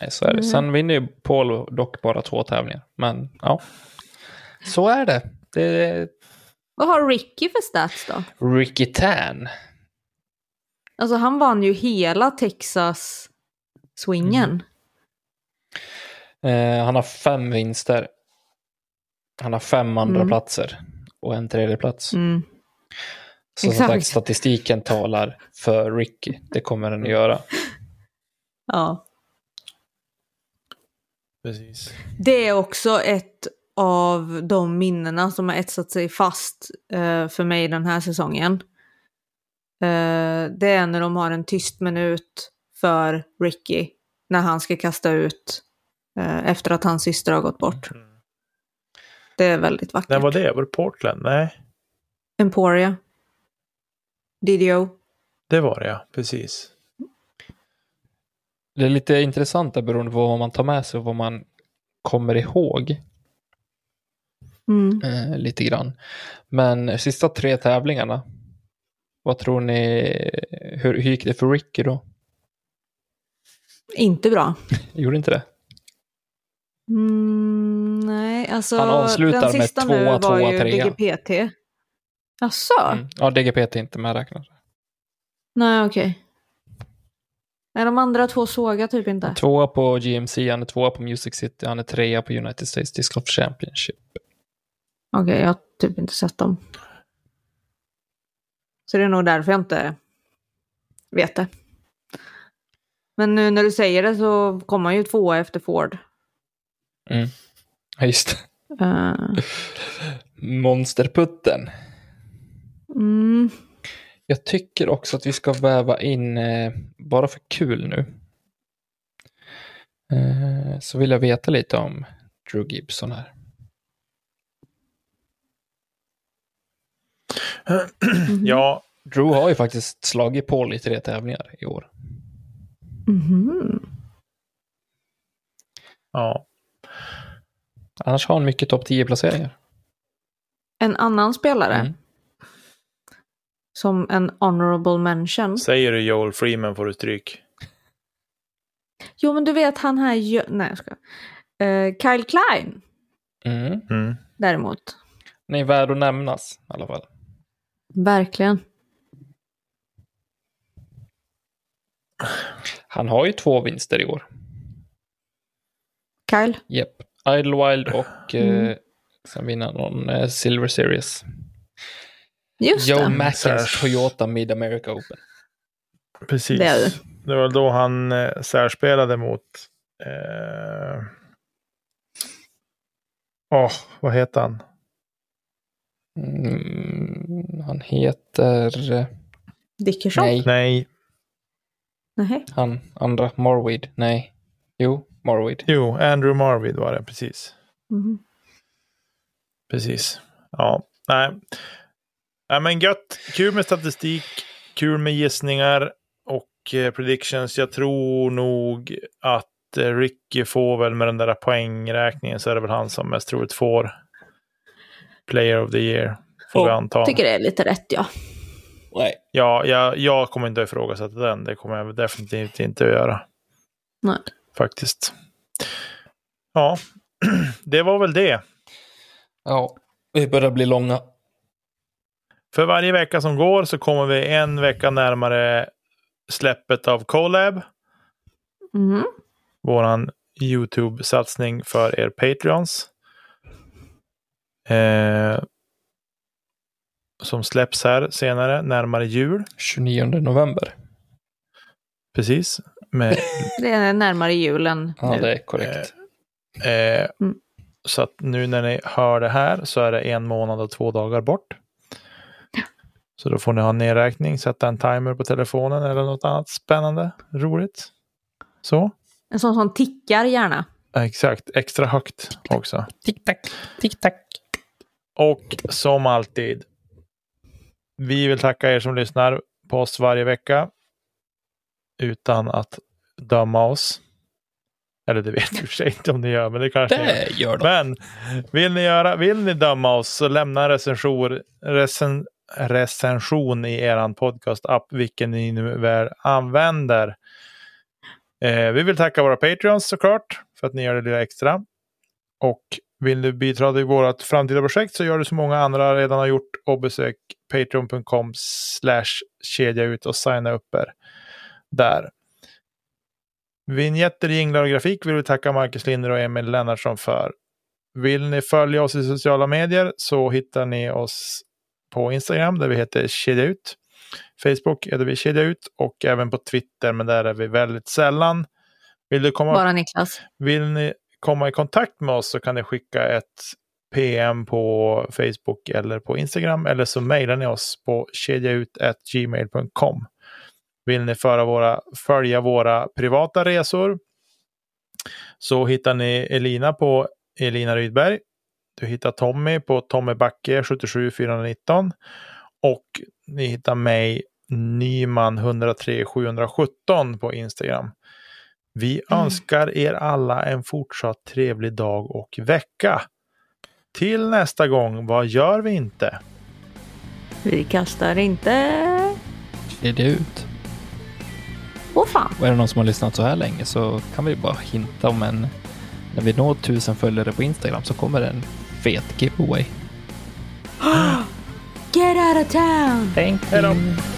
Nej, så är det. Sen vinner ju Paul dock bara två tävlingar. Men ja, så är det. Det är Vad har Ricky för stats då? Ricky Tan. Alltså han vann ju hela Texas-swingen. Eh, han har fem vinster. Han har fem andra Mm. platser och en tredje plats. Mm. Så som sagt, statistiken talar för Ricky. Det kommer den att göra. Ja. Precis. Det är också ett av de minnena som har etsat sig fast eh, för mig den här säsongen. Eh, det är när de har en tyst minut för Ricky när han ska kasta ut efter att hans syster har gått bort. Mm. Det är väldigt vackert. När var det? Var det Portland? Nej, Emporia. DDO. det var det ja. Precis. Det är lite intressant där beroende på vad man tar med sig och vad man kommer ihåg Mm. eh, lite grann. Men sista tre tävlingarna, vad tror ni, hur, hur gick det för Ricky då? Inte bra. Gjorde inte det? Mm, nej, alltså Han avslutar den med sista tvåa, nu var tvåa, ju trea. DGPT. Jaså? Mm. Ja, DGPT är inte medräknat. Nej, okej. Nej, de andra två såg jag typ inte. Tvåa på GMC, han är tvåa på Music City, han är trea på United States Disc Golf Championship. Okej, jag har typ inte sett dem. Så det är nog därför jag inte vet det. Men nu när du säger det så kommer han ju tvåa efter Ford. Mm. Ja, just det. Eh, Monsterputten. mm, Jag tycker också att vi ska väva in, eh, bara för kul nu, eh, så vill jag veta lite om Drew Gibson här. Ja, Drew har ju faktiskt slagit Paul i tre tävlingar i år. mhm. ja. Annars har han mycket topp 10-placeringar. En annan spelare Mm. som en honorable mention. Säger du Joel Freeman får du stryk. Jo, men du vet han här... Nej, jag ska. Uh, Kyle Klein Mm. Mm. däremot. Är värd att nämnas i alla fall. Verkligen. Han har ju två vinster i år. Kyle. Japp. Idlewild och Mm. eh, sen vinner han någon eh, Silver Series. Just Joe det. Mackens. Toyota Mid America Open. Precis. Det det. Det var då han eh, särspelade mot... Eh... Åh, vad heter han? Mm, han heter... eh, Dickerson? Nej, Nej, Nej. han andra. Morweed. Nej. Jo, Morweed. jo, Andrew Marvid var det, precis. Mhm. Precis. Ja, nej. Ja, men gött. Kul med statistik, kul med gissningar och eh, predictions. Jag tror nog att eh, Ricky får väl med den där poängräkningen så är det väl han som mest troligt får Player of the Year. Får vi anta. Tycker det är lite rätt, ja. Nej. Ja, jag, jag kommer inte att ifrågasätta den. Det kommer jag definitivt inte att göra. Nej. Faktiskt. Ja, det var väl det. Ja, vi börjar bli långa. För varje vecka som går så kommer vi en vecka närmare släppet av Colab. Mhm. Våran YouTube-satsning för er Patreons. Eh, som släpps här senare, närmare jul. 29 november. Precis. Med, Det är närmare julen Ja, nu. det är korrekt. eh, Mm. Så att nu när ni hör det här så är det en månad och två dagar bort. Så då får ni ha en nedräkning, sätta en timer på telefonen eller något annat spännande, roligt. Så. En sån som tickar gärna. Exakt, extra högt också. Tick-tack, tick-tack. Och som alltid, vi vill tacka er som lyssnar på oss varje vecka. Utan att döma oss. Eller det vet vi i och för sig inte om ni gör, men det kanske gör. Det gör de. Men vill ni, göra, vill ni döma oss så lämna en recension, recen, recension i er podcast-app, vilken ni nu väl använder. Eh, vi vill tacka våra Patreons såklart, för att ni gör det lilla extra. Och vill du bidra till vårt framtida projekt så gör du som många andra redan har gjort och besök patreon.com slash kedja ut och signa upp er där. Vignetter, jinglar och grafik vill vi tacka Marcus Linder och Emil Lennartsson för. Vill ni följa oss i sociala medier så hittar ni oss på Instagram där vi heter Kedja Ut. Facebook är där vi Kedja Ut och även på Twitter men där är vi väldigt sällan. Vill du komma Bara Niklas. vill ni komma i kontakt med oss så kan ni skicka ett PM på Facebook eller på Instagram eller så mejlar ni oss på kedjaut.gmail.com. Vill ni föra våra, följa våra privata resor så hittar ni Elina på Elina Rydberg. Du hittar Tommy på Tommy Backe 77419 och ni hittar mig Nyman 103 717 på Instagram. Vi mm. önskar er alla en fortsatt trevlig dag och vecka. Till nästa gång, vad gör vi inte? Vi kastar inte... Kedja ut. Åh fan. Och är det någon som har lyssnat så här länge så kan vi bara hinta om en... När vi når tusen följare på Instagram så kommer en fet giveaway. Get out of town! Thank you.